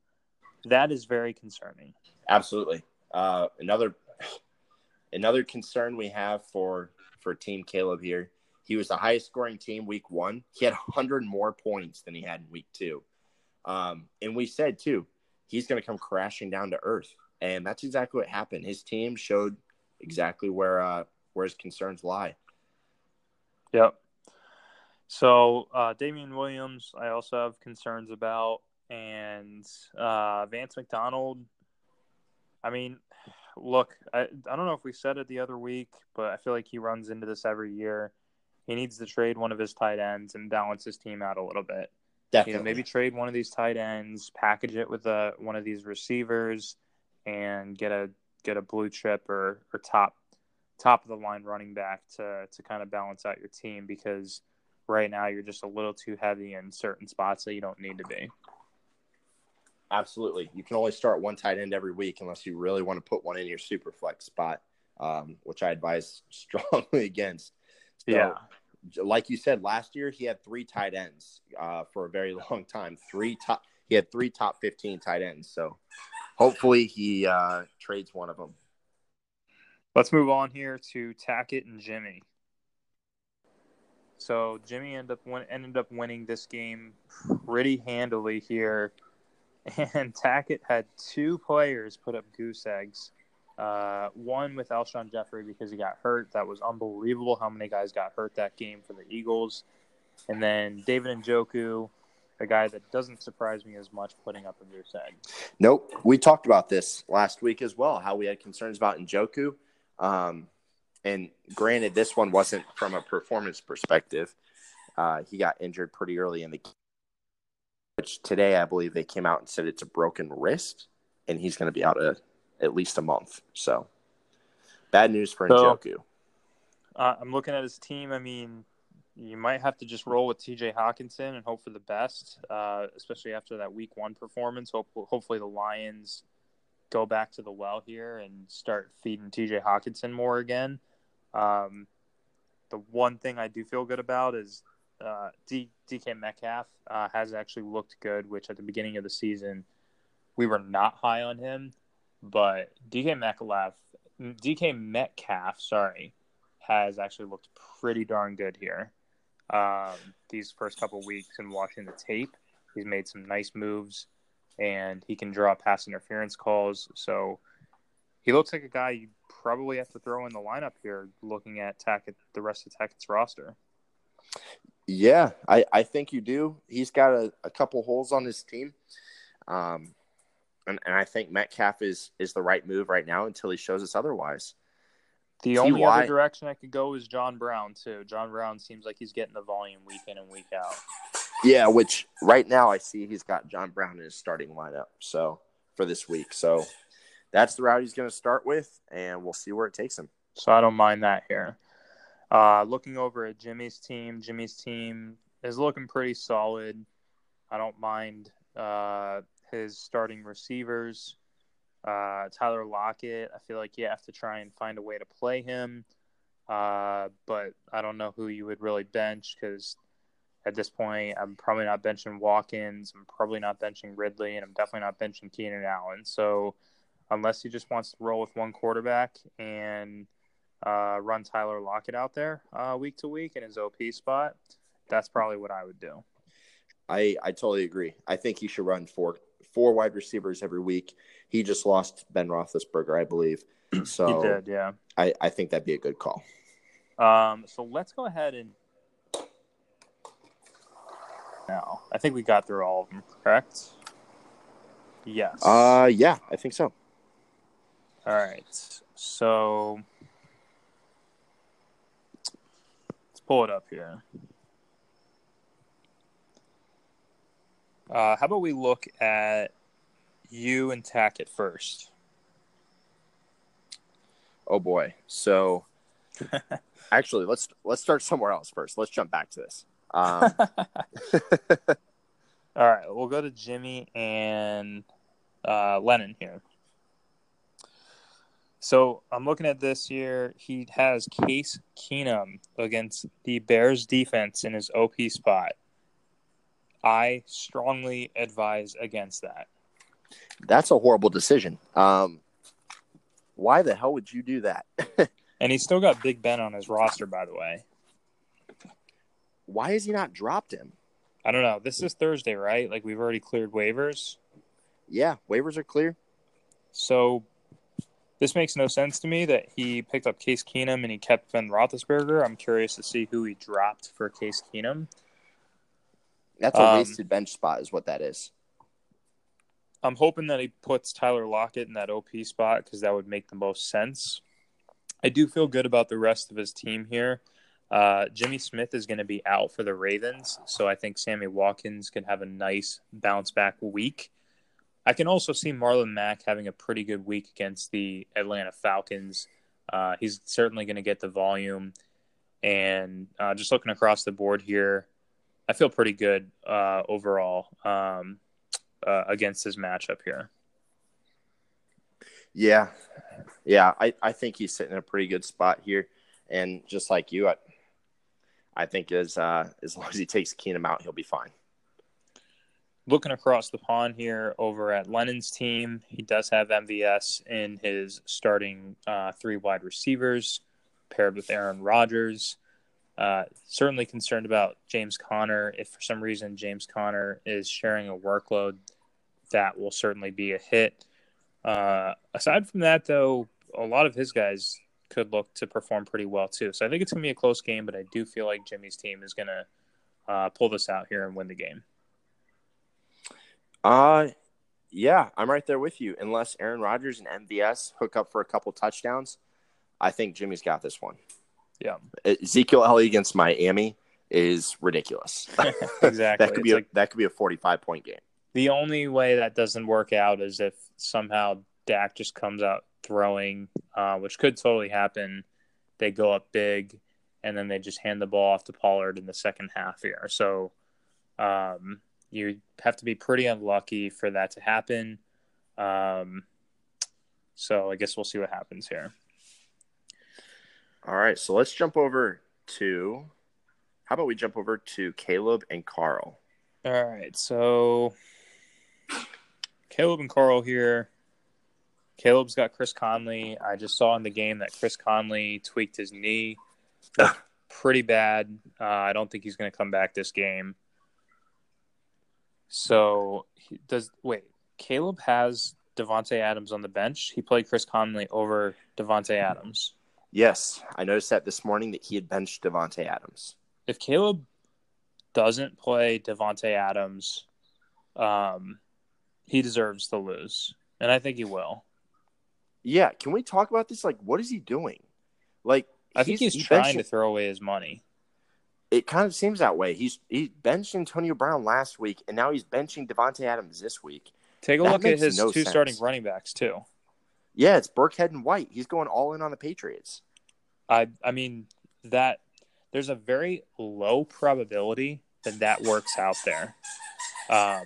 S1: That is very concerning.
S2: Absolutely. Uh, another another concern we have for for Team Caleb here he was the highest scoring team week one. He had 100 more points than he had in week two. Um, and we said, too, he's going to come crashing down to earth. And that's exactly what happened. His team showed exactly where uh, where his concerns lie.
S1: Yep. So uh, Damien Williams, I also have concerns about, and uh, Vance McDonald. I mean, look, I, I don't know if we said it the other week, but I feel like he runs into this every year. He needs to trade one of his tight ends and balance his team out a little bit.
S2: Definitely.
S1: You know, maybe trade one of these tight ends, package it with a one of these receivers, and get a get a blue chip or, or top top of the line running back to to kind of balance out your team because right now you're just a little too heavy in certain spots that you don't need to be.
S2: Absolutely. You can only start one tight end every week unless you really want to put one in your super flex spot, um, which I advise (laughs) strongly against. So,
S1: yeah.
S2: Like you said, last year he had three tight ends uh, for a very (laughs) long time. Three top. He had three top fifteen tight ends. So hopefully he uh, trades one of them.
S1: Let's move on here to Tackett and Jimmy. So Jimmy ended up win- ended up winning this game pretty handily here, (laughs) and Tackett had two players put up goose eggs. Uh, one with Alshon Jeffery because he got hurt. That was unbelievable how many guys got hurt that game for the Eagles. And then David Njoku, a guy that doesn't surprise me as much, putting up a goose egg.
S2: Nope. We talked about this last week as well, how we had concerns about Njoku. Um, and granted, this one wasn't from a performance perspective. Uh, he got injured pretty early in the game. Which today, I believe they came out and said it's a broken wrist, and he's going to be out a, at least a month. So, bad news for
S1: So-
S2: Njoku.
S1: Uh, I'm looking at his team. I mean, you might have to just roll with T.J. Hockenson and hope for the best, uh, especially after that Week One performance. Hope, hopefully, the Lions go back to the well here and start feeding T.J. Hockenson more again. Um, the one thing I do feel good about is uh, D- DK Metcalf uh, has actually looked good, which at the beginning of the season we were not high on him, but DK Metcalf, DK Metcalf, sorry, has actually looked pretty darn good here. Um, these first couple weeks and watching the tape, he's made some nice moves, and he can draw pass interference calls. So he looks like a guy you probably have to throw in the lineup here, looking at Tackett, the rest of Tackett's roster.
S2: Yeah, I, I think you do. He's got a, a couple holes on his team. Um, and, and I think Metcalf is, is the right move right now until he shows us otherwise.
S1: The
S2: Ty
S1: only other direction I could go is John Brown too. John Brown seems like he's getting the volume week in and week out.
S2: Yeah, which right now I see he's got John Brown in his starting lineup. So for this week, so that's the route he's going to start with, and we'll see where it takes him.
S1: So I don't mind that here. Uh, looking over at Jimmy's team, Jimmy's team is looking pretty solid. I don't mind uh, his starting receivers. Uh, Tyler Lockett, I feel like you have to try and find a way to play him. Uh, but I don't know who you would really bench because at this point, I'm probably not benching Watkins. I'm probably not benching Ridley, and I'm definitely not benching Keenan Allen. So unless he just wants to roll with one quarterback and uh, run Tyler Lockett out there uh, week to week in his OP spot, that's probably what I would do.
S2: I, I totally agree. I think he should run four four wide receivers every week. He just lost Ben Roethlisberger, I believe. (clears throat) So
S1: he did, yeah.
S2: I, I think that'd be a good call.
S1: Um, so let's go ahead and now I think we got through all of them, correct? Yes.
S2: Uh, yeah, I think so.
S1: All right. So let's pull it up here. Uh, how about we look at you and Tackett first?
S2: Oh boy. So (laughs) actually, let's let's start somewhere else first. Let's jump back to this. Um, (laughs) (laughs)
S1: All right, we'll go to Jimmy and uh, Lennon here. So I'm looking at this here. He has Case Keenum against the Bears defense in his OP spot. I strongly advise against that.
S2: that's a horrible decision. Um, why the hell would you do that? (laughs)
S1: And he's still got Big Ben on his roster, by the way.
S2: why has he not dropped him?
S1: I don't know. This is Thursday, right? Like we've already cleared waivers.
S2: Yeah, waivers are clear.
S1: So this makes no sense to me that he picked up Case Keenum and he kept Ben Roethlisberger. I'm curious to see who he dropped for Case Keenum.
S2: That's a
S1: Um,
S2: wasted bench spot, is what that is.
S1: I'm hoping that he puts Tyler Lockett in that OP spot because that would make the most sense. I do feel good about the rest of his team here. Uh, Jimmy Smith is going to be out for the Ravens, so I think Sammy Watkins can have a nice bounce back week. I can also see Marlon Mack having a pretty good week against the Atlanta Falcons. Uh, he's certainly going to get the volume. And uh, just looking across the board here, I feel pretty good uh, overall um, uh, against his matchup here.
S2: Yeah, yeah, I, I think he's sitting in a pretty good spot here, and just like you, I, I think as uh, as long as he takes Keenum out, he'll be fine.
S1: Looking across the pond here over at Lennon's team, he does have MVS in his starting uh, three wide receivers, paired with Aaron Rodgers. Uh, certainly concerned about James Conner. If for some reason James Conner is sharing a workload, that will certainly be a hit. Uh, aside from that, though, a lot of his guys could look to perform pretty well too. So I think it's going to be a close game, but I do feel like Jimmy's team is going to uh, pull this out here and win the game.
S2: Uh, yeah, I'm right there with you. Unless Aaron Rodgers and MVS hook up for a couple touchdowns, I think Jimmy's got this one.
S1: Yeah.
S2: Ezekiel Elliott against Miami is ridiculous. (laughs) (laughs)
S1: exactly.
S2: that could be a, like, that could be a 45 point game.
S1: The only way that doesn't work out is if somehow Dak just comes out throwing, uh, which could totally happen. They go up big, and then they just hand the ball off to Pollard in the second half here. So um, you have to be pretty unlucky for that to happen. Um, so I guess we'll see what happens here.
S2: All right, so let's jump over to. How about we jump over to Caleb and Carl?
S1: All right, so Caleb and Carl here. Caleb's got Chris Conley. I just saw in the game that Chris Conley tweaked his knee (laughs) pretty bad. Uh, I don't think he's going to come back this game. So he does wait? Caleb has Davante Adams on the bench. He played Chris Conley over Davante Adams.
S2: Yes, I noticed that this morning that he had benched Davante Adams.
S1: If Caleb doesn't play Davante Adams, um, he deserves to lose, and I think he will.
S2: Yeah, can we talk about this? Like, what is he doing? Like,
S1: I think he's, he's trying to throw away his money.
S2: It kind of seems that way. He's he benched Antonio Brown last week, and now he's benching Davante Adams this week.
S1: Take a that look at his no two sense. starting running backs too.
S2: Yeah, it's Burkhead and White. He's going all in on the Patriots.
S1: I I mean that there's a very low probability that that works out there. Um,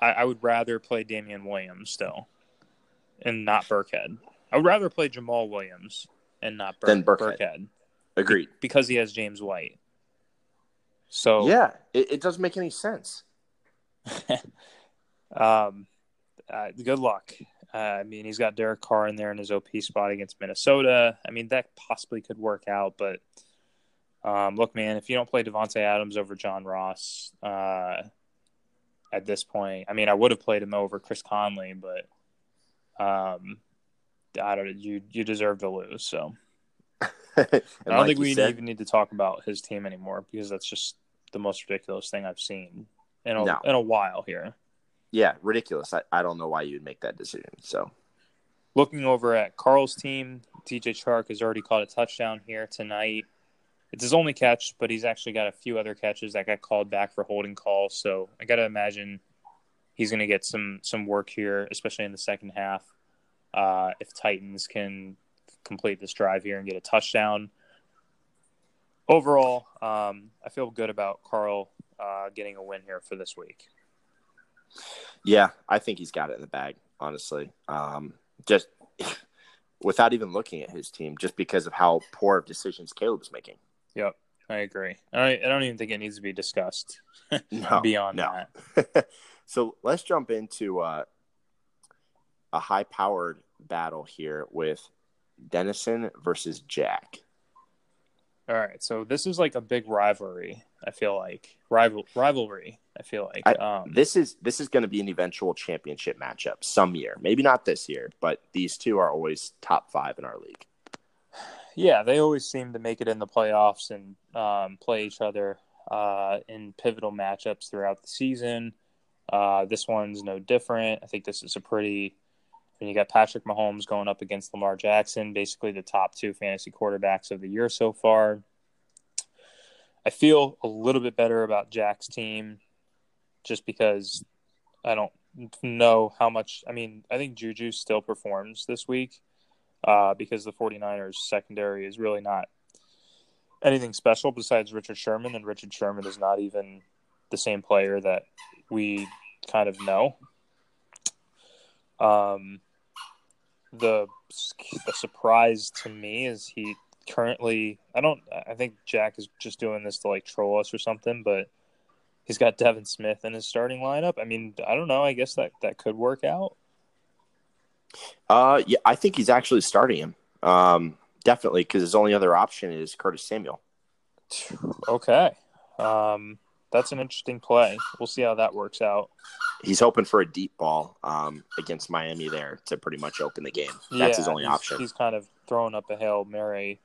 S1: I, I would rather play Damien Williams still and not Burkhead. I would rather play Jamaal Williams and not Bur- Burkhead. Burkhead.
S2: Agreed.
S1: Because he has James White. So
S2: yeah, it, it doesn't make any sense. (laughs)
S1: um, uh, good luck. Uh, I mean, he's got Derek Carr in there in his OP spot against Minnesota. I mean, that possibly could work out, but um, look, man, if you don't play Davante Adams over John Ross uh, at this point, I mean, I would have played him over Chris Conley, but um, I don't. You you deserve to lose. So I don't like think we said, even need to talk about his team anymore because that's just the most ridiculous thing I've seen in a no. in a while here.
S2: Yeah, ridiculous. I, I don't know why you'd make that decision. So
S1: looking over at Carl's team, DJ Chark has already caught a touchdown here tonight. It's his only catch, but he's actually got a few other catches that got called back for holding calls. So I got to imagine he's going to get some some work here, especially in the second half. Uh, if Titans can complete this drive here and get a touchdown. Overall, um, I feel good about Carl uh, getting a win here for this week.
S2: Yeah, I think he's got it in the bag. Honestly, um, just (laughs) without even looking at his team, just because of how poor of decisions Caleb's making.
S1: Yep, I agree. I, I don't even think it needs to be discussed (laughs) no, beyond no.
S2: that. (laughs) so let's jump into uh, a high-powered battle here with Dennison versus Jack.
S1: All right, so this is like a big rivalry. I feel like rival rivalry. I feel like
S2: I, um, this is this is going to be an eventual championship matchup some year. Maybe not this year, but these two are always top five in our league.
S1: Yeah, they always seem to make it in the playoffs and um, play each other uh, in pivotal matchups throughout the season. Uh, this one's no different. I think this is a pretty. Mean, you got Patrick Mahomes going up against Lamar Jackson, basically the top two fantasy quarterbacks of the year so far. I feel a little bit better about Jack's team just because I don't know how much. I mean, I think Juju still performs this week uh, because the 49ers secondary is really not anything special besides Richard Sherman, and Richard Sherman is not even the same player that we kind of know. Um, the the surprise to me is he currently I don't I think Jack is just doing this to like troll us or something, but he's got Devin Smith in his starting lineup. I mean, I don't know. I guess that that could work out.
S2: Uh, yeah, I think he's actually starting him. Um, definitely because his only other option is Curtis Samuel.
S1: Okay, um, that's an interesting play. We'll see how that works out.
S2: He's hoping for a deep ball um, against Miami there to pretty much open the game. That's yeah, his only
S1: he's,
S2: option.
S1: He's kind of throwing up a hail mary,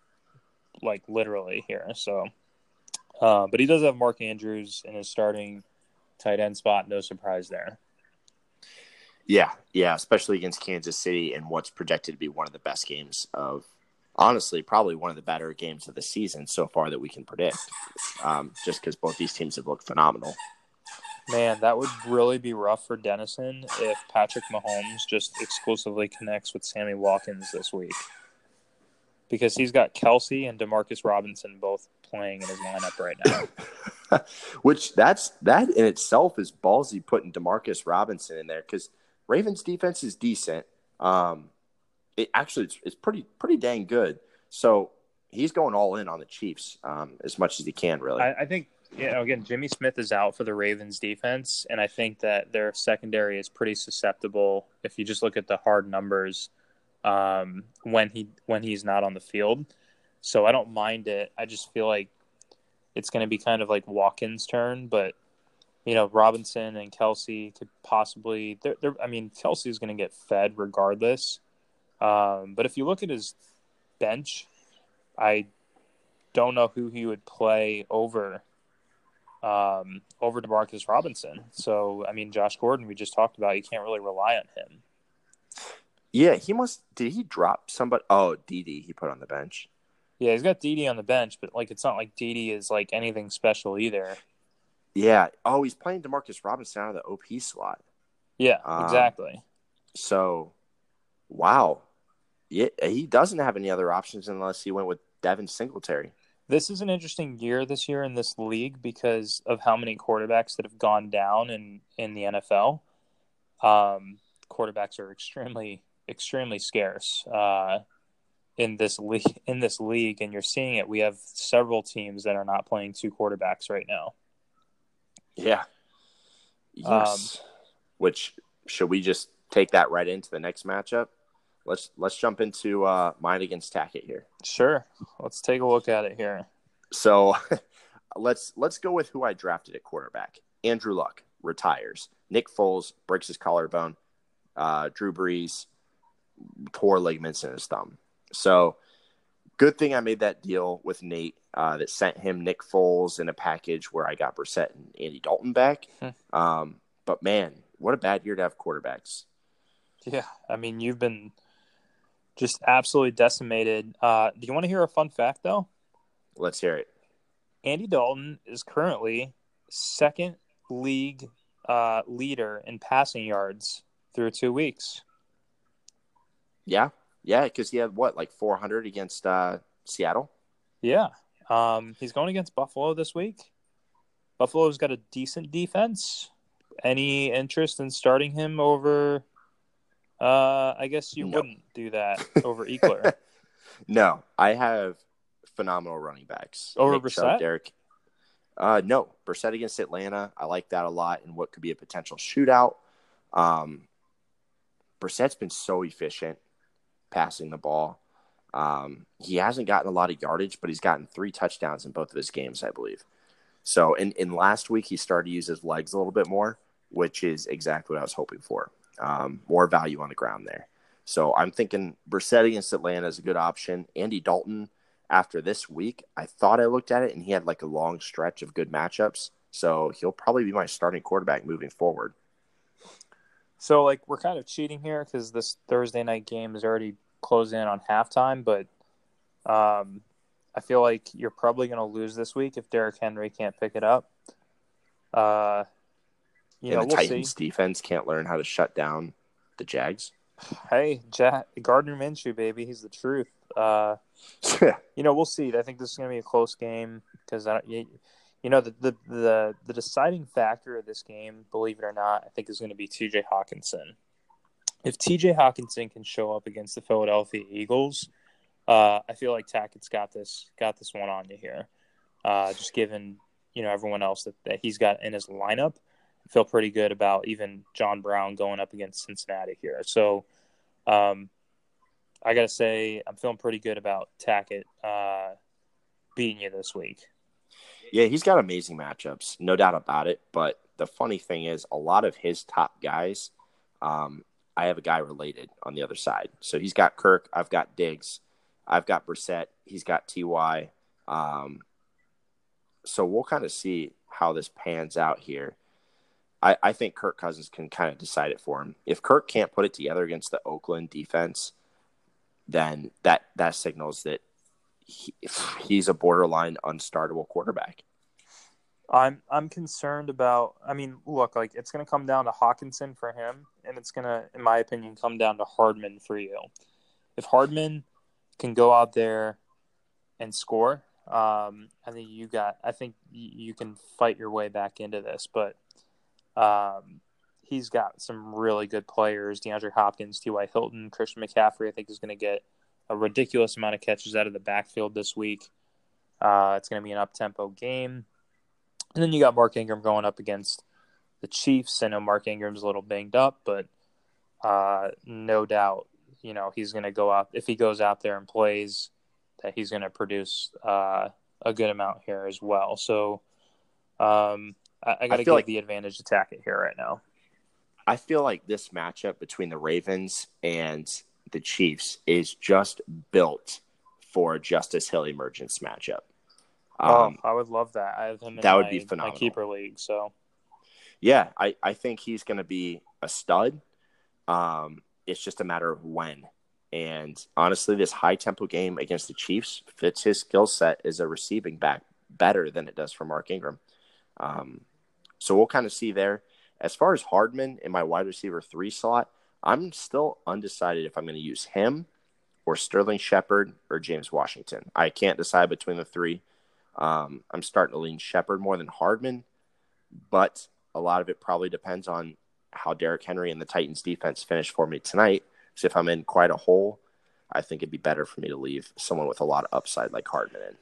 S1: like literally here. So, uh, but he does have Mark Andrews in his starting tight end spot. No surprise there.
S2: Yeah, yeah, especially against Kansas City and what's projected to be one of the best games of, honestly, probably one of the better games of the season so far that we can predict. Um, just because both these teams have looked phenomenal.
S1: Man, that would really be rough for Dennison if Patrick Mahomes just exclusively connects with Sammy Watkins this week. Because he's got Kelce and Demarcus Robinson both playing in his lineup right now. (laughs)
S2: Which that's that in itself is ballsy putting Demarcus Robinson in there because Ravens defense is decent. Um, it actually it's, it's, pretty pretty dang good. So he's going all in on the Chiefs um, as much as he can. Really,
S1: I, I think you know, again, Jimmy Smith is out for the Ravens defense, and I think that their secondary is pretty susceptible if you just look at the hard numbers um, when he when he's not on the field. So I don't mind it. I just feel like it's going to be kind of like Watkins' turn, but you know Robinson and Kelce could possibly. They're, they're, I mean, Kelce is going to get fed regardless. Um, but if you look at his bench, I don't know who he would play over um, over Demarcus Robinson. So, I mean, Josh Gordon, we just talked about, you can't really rely on him.
S2: Yeah, he must. Did he drop somebody? Oh, Dede, he put on the bench.
S1: Yeah, he's got Dede on the bench, but like it's not like Dede is like anything special either.
S2: Yeah. Oh, he's playing Demarcus Robinson out of the OP slot.
S1: Yeah, um, exactly.
S2: So, wow. Yeah, he doesn't have any other options unless he went with Devin Singletary
S1: this is an interesting year this year in this league because of how many quarterbacks that have gone down in in the NFL. Um, quarterbacks are extremely extremely scarce uh, in this league (laughs) in this league, and you're seeing it. We have several teams that are not playing two quarterbacks right now.
S2: Yeah. Yes. Um, Which should we just take that right into the next matchup? Let's let's jump into uh, mine against Tackett here.
S1: Sure, let's take a look at it here.
S2: So (laughs) let's let's go with who I drafted at quarterback. Andrew Luck retires. Nick Foles breaks his collarbone. Uh, Drew Brees tore ligaments in his thumb. So good thing I made that deal with Nate uh, that sent him Nick Foles in a package where I got Brissett and Andy Dalton back. Hmm. Um, but man, what a bad year to have quarterbacks.
S1: Yeah, I mean you've been just absolutely decimated. Uh, do you want to hear a fun fact, though?
S2: Let's hear it.
S1: Andy Dalton is currently second league uh, leader in passing yards through two weeks.
S2: Yeah, yeah, because he had what, like 400 against uh, Seattle.
S1: Yeah, um, he's going against Buffalo this week. Buffalo's got a decent defense. Any interest in starting him over uh, I guess you no. wouldn't do that (laughs) over Ekeler.
S2: no, I have phenomenal running backs.
S1: Over Nick Brissett? Chubb,
S2: Derek. Uh, no, Brissett against Atlanta. I like that a lot in what could be a potential shootout. Um, Brissett's been so efficient passing the ball. Um, he hasn't gotten a lot of yardage, but he's gotten three touchdowns in both of his games, I believe. So, in, in last week, he started to use his legs a little bit more, which is exactly what I was hoping for um, more value on the ground there. So I'm thinking Brissett against Atlanta is a good option. Andy Dalton after this week, I thought I looked at it and he had like a long stretch of good matchups. So he'll probably be my starting quarterback moving forward.
S1: So like we're kind of cheating here because this Thursday night game is already closing in on halftime, but um, I feel like you're probably going to lose this week if Derrick Henry can't pick it up. Uh, you
S2: and
S1: know,
S2: the
S1: we'll
S2: Titans
S1: see.
S2: defense can't learn how to shut down the Jags.
S1: Hey, ja- Gardner Minshew, baby, he's the truth. Uh, (laughs) you know, we'll see. I think this is going to be a close game because I don't. You, you know, the, the the the deciding factor of this game, believe it or not, I think is going to be T.J. Hockenson. If T.J. Hockenson can show up against the Philadelphia Eagles, uh, I feel like Tackett's got this got this one on you here. Uh, just given you know everyone else that, that he's got in his lineup, feel pretty good about even John Brown going up against Cincinnati here. So, um, I gotta say, I'm feeling pretty good about Tackett uh, beating you this week.
S2: Yeah, he's got amazing matchups, no doubt about it. But the funny thing is, a lot of his top guys, um, I have a guy related on the other side. So he's got Kirk, I've got Diggs, I've got Brissett, he's got Ty. Um, so we'll kind of see how this pans out here. I, I think Kirk Cousins can kind of decide it for him. If Kirk can't put it together against the Oakland defense, then that that signals that he, (sighs) he's a borderline unstartable quarterback.
S1: I'm I'm concerned about. I mean, look, like it's going to come down to Hockenson for him, and it's going to, in my opinion, come down to Hardman for you. If Hardman can go out there and score, um, I think you got. I think you can fight your way back into this, but um, he's got some really good players: DeAndre Hopkins, T.Y. Hilton, Christian McCaffrey. I think is going to get a ridiculous amount of catches out of the backfield this week. Uh, it's going to be an up tempo game. And then you got Mark Ingram going up against the Chiefs. I know Mark Ingram's a little banged up, but uh, no doubt, you know, he's going to go out. If he goes out there and plays, that he's going to produce uh, a good amount here as well. So um, I, I got to give
S2: like-
S1: the advantage to Tackett here right now.
S2: I feel like this matchup between the Ravens and the Chiefs is just built for a Justice Hill emergence matchup. Um,
S1: oh, I would love that. I have him
S2: that would
S1: my,
S2: be
S1: my
S2: phenomenal.
S1: keeper league. So
S2: yeah, I, I think he's going to be a stud. Um, it's just a matter of when. And honestly, this high tempo game against the Chiefs fits his skill set as a receiving back better than it does for Mark Ingram. Um, so we'll kind of see there. As far as Hardman in my wide receiver three slot, I'm still undecided if I'm going to use him or Sterling Shepard or James Washington. I can't decide between the three. Um, I'm starting to lean Shepard more than Hardman, but a lot of it probably depends on how Derrick Henry and the Titans defense finish for me tonight. So if I'm in quite a hole, I think it'd be better for me to leave someone with a lot of upside like Hardman in.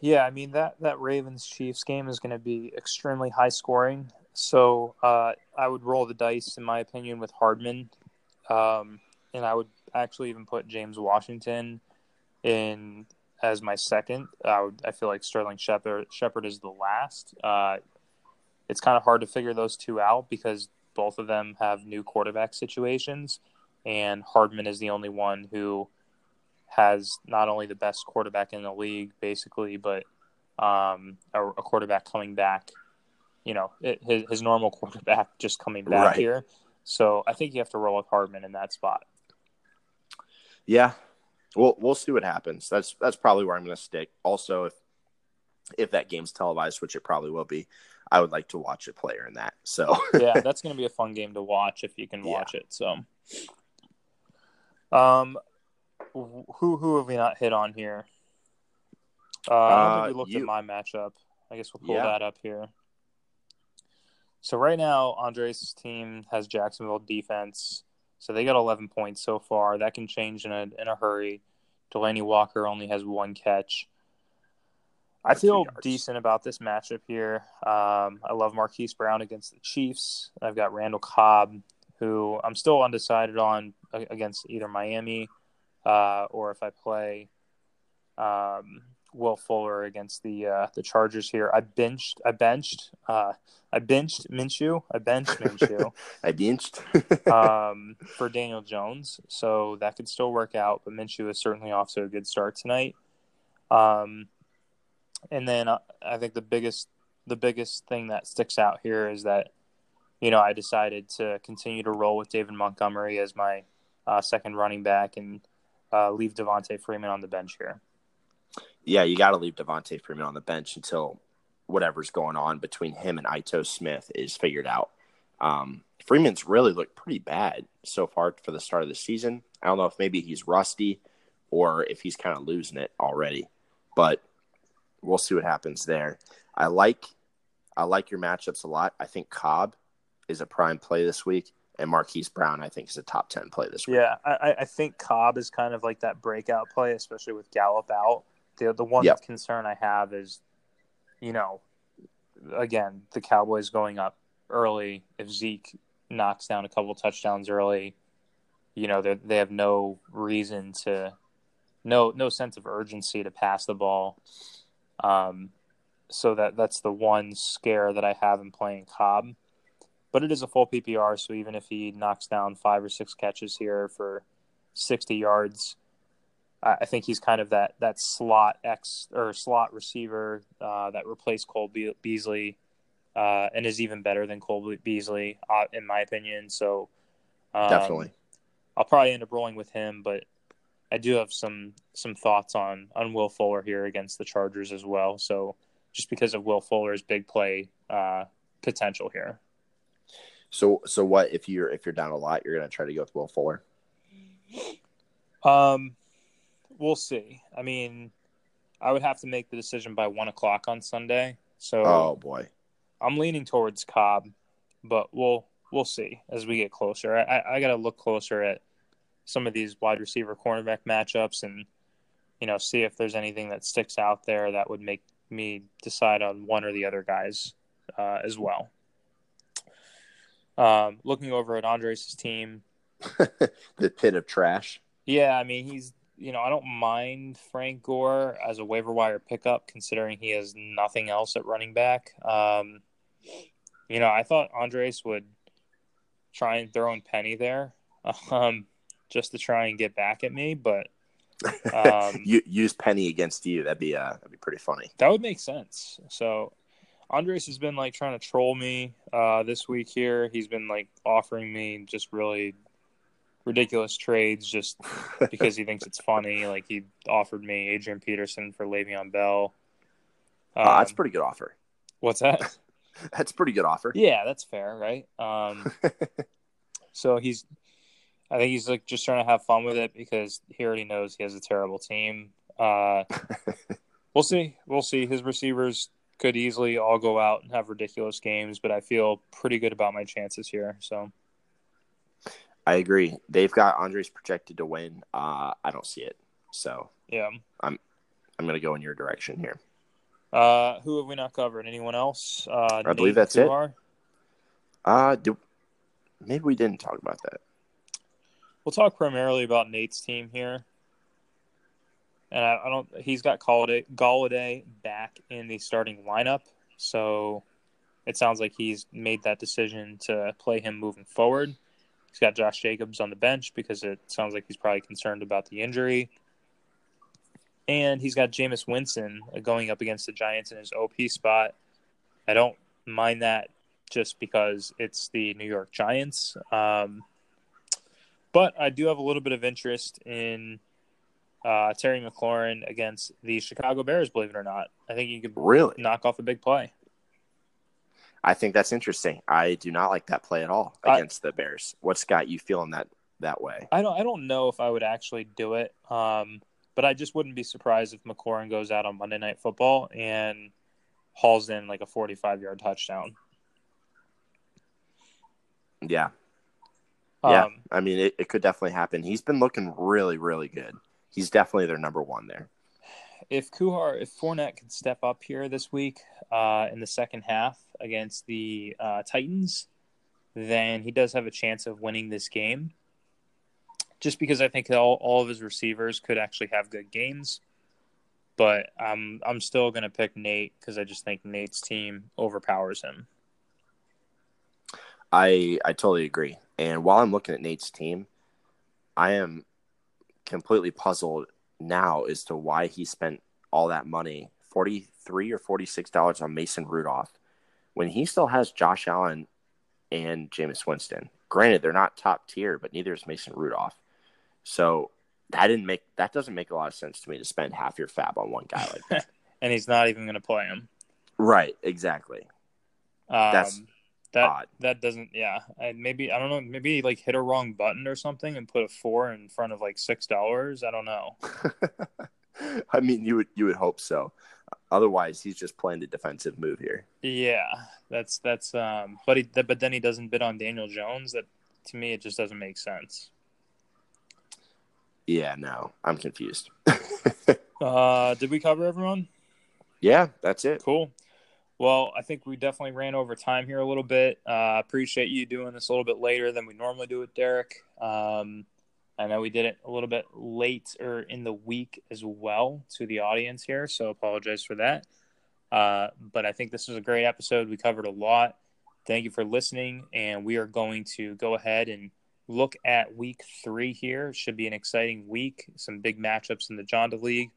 S1: Yeah, I mean that that Ravens Chiefs game is going to be extremely high scoring. So uh, I would roll the dice, in my opinion, with Hardman, um, and I would actually even put James Washington in as my second. I would. I feel like Sterling Shepard Shepard is the last. Uh, it's kind of hard to figure those two out because both of them have new quarterback situations, and Hardman is the only one who has not only the best quarterback in the league, basically, but um, a, a quarterback coming back. You know, it, his, his normal (laughs) quarterback just coming back
S2: Right.
S1: here. So I think you have to roll with Hardman in that spot.
S2: Yeah, we'll we'll see what happens. That's that's probably where I'm going to stick. Also, if if that game's televised, which it probably will be, I would like to watch a player in that. So (laughs)
S1: yeah, that's going to be a fun game to watch if you can
S2: Yeah.
S1: watch it. So, um, who who have we not hit on here? Uh, I don't
S2: Uh,
S1: think we looked
S2: you-
S1: at my matchup. I guess we'll pull
S2: Yeah.
S1: that up here. So right now, Andres' team has Jacksonville defense, so they got 11 points so far. That can change in a in a hurry. Delanie Walker only has one catch. I feel decent about this matchup here. Um, I love Marquise Brown against the Chiefs. I've got Randall Cobb, who I'm still undecided on against either Miami uh, or if I play um, Will Fuller against the uh, the Chargers here. I benched. I benched. Uh, I benched Minshew. I benched Minshew (laughs)
S2: I benched. (laughs)
S1: um, for Daniel Jones, so that could still work out. But Minshew is certainly off to a good start tonight. Um, and then uh, I think the biggest the biggest thing that sticks out here is that you know, I decided to continue to roll with David Montgomery as my uh, second running back and uh, leave Devonta Freeman on the bench here.
S2: Yeah, you got to leave Devonta Freeman on the bench until whatever's going on between him and Ito Smith is figured out. Um, Freeman's really looked pretty bad so far for the start of the season. I don't know if maybe he's rusty or if he's kind of losing it already, but we'll see what happens there. I like I like your matchups a lot. I think Cobb is a prime play this week, and Marquise Brown I think is a top ten play this week.
S1: Yeah, I, I think Cobb is kind of like that breakout play, especially with Gallup out. The the one yep. concern I have is, you know, again the Cowboys going up early. If Zeke knocks down a couple touchdowns early, you know they they have no reason to, no no sense of urgency to pass the ball. Um, so that that's the one scare that I have in playing Cobb. But it is a full PPR, so even if he knocks down five or six catches here for sixty yards, I think he's kind of that that slot X or slot receiver uh, that replaced Cole Be- Beasley uh, and is even better than Cole Beasley, uh, in my opinion. So
S2: um, definitely,
S1: I'll probably end up rolling with him, but I do have some some thoughts on on Will Fuller here against the Chargers as well. So just because of Will Fuller's big play uh, potential here.
S2: So so what if you're if you're down a lot, you're gonna try to go with Will Fuller?
S1: Um, we'll see. I mean, I would have to make the decision by one o'clock on Sunday. So
S2: oh boy,
S1: I'm leaning towards Cobb, but we'll we'll see as we get closer. I, I, I got to look closer at some of these wide receiver cornerback matchups and you know see if there's anything that sticks out there that would make me decide on one or the other guys uh, as well. Um, looking over at Andres' team, (laughs)
S2: the pit of trash.
S1: Yeah, I mean he's you know I don't mind Frank Gore as a waiver wire pickup considering he has nothing else at running back. Um, you know I thought Andres would try and throw in Penny there, (laughs) um, just to try and get back at me, but (laughs)
S2: um, use Penny against you. That'd be uh, that'd be pretty funny.
S1: That would make sense. So Andres has been like trying to troll me uh, this week here. He's been like offering me just really ridiculous trades just (laughs) because he thinks it's funny. Like he offered me Adrian Peterson for Le'Veon Bell.
S2: Um, uh, that's a pretty good offer.
S1: What's that? (laughs)
S2: that's a pretty good offer.
S1: Yeah, that's fair, right? Um, (laughs) so he's, I think he's like just trying to have fun with it because he already knows he has a terrible team. Uh, we'll see. We'll see. His receivers could easily all go out and have ridiculous games, but I feel pretty good about my chances here. So
S2: I agree. They've got Andres projected to win. Uh, I don't see it. So
S1: yeah,
S2: I'm I'm gonna go in your direction here.
S1: Uh, who have we not covered? Anyone else? Uh,
S2: I believe that's Kuhar? it. Uh, do, maybe we didn't talk about that.
S1: We'll talk primarily about Nate's team here and I, I don't. He's got Golladay, Golladay back in the starting lineup, so it sounds like he's made that decision to play him moving forward. He's got Josh Jacobs on the bench because it sounds like he's probably concerned about the injury. And he's got Jameis Winston going up against the Giants in his OP spot. I don't mind that just because it's the New York Giants. Um, but I do have a little bit of interest in uh, Terry McLaurin against the Chicago Bears. Believe it or not, I think you could
S2: really
S1: knock off a big play.
S2: I think that's interesting. I do not like that play at all against I, the Bears. What's got you feeling that that way?
S1: I don't. I don't know if I would actually do it. Um, but I just wouldn't be surprised if McLaurin goes out on Monday Night Football and hauls in like a forty-five yard touchdown.
S2: Yeah. Yeah. Um, I mean, it, it could definitely happen. He's been looking really, really good he's definitely their number one there.
S1: If Kuhar, if Fournette can step up here this week uh, in the second half against the uh, Titans, then he does have a chance of winning this game. Just because I think all, all of his receivers could actually have good games, but I'm I'm still going to pick Nate because I just think Nate's team overpowers him.
S2: I I totally agree. And while I'm looking at Nate's team, I am completely puzzled now as to why he spent all that money 43 or 46 dollars on Mason Rudolph when he still has Josh Allen and Jameis Winston. Granted, they're not top tier, but neither is Mason Rudolph. So that didn't make that doesn't make a lot of sense to me to spend half your FAAB on one guy like that. (laughs)
S1: and he's not even going to play him.
S2: Right, exactly.
S1: Um, That's that odd. that doesn't yeah. I, maybe I don't know. Maybe like hit a wrong button or something and put a four in front of like six dollars. I don't know. (laughs)
S2: I mean, you would you would hope so. Otherwise, he's just playing the defensive move here.
S1: Yeah, that's that's um. But he but then he doesn't bid on Daniel Jones. That to me, it just doesn't make sense.
S2: Yeah, no, I'm confused. (laughs)
S1: uh, did we cover everyone?
S2: Yeah, that's it.
S1: Cool. Well, I think we definitely ran over time here a little bit. Uh, appreciate you doing this a little bit later than we normally do with Derek. Um, I know we did it a little bit late or in the week as well to the audience here, so apologize for that. Uh, but I think this was a great episode. We covered a lot. Thank you for listening, and we are going to go ahead and look at week three here. Should be an exciting week. Some big matchups in the Jonda League.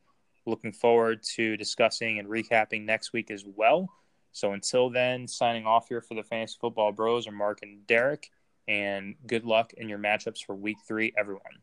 S1: Looking forward to discussing and recapping next week as well. So until then, signing off here for the Fantasy Football Bros are Mark and Derek and good luck in your matchups for week three, everyone.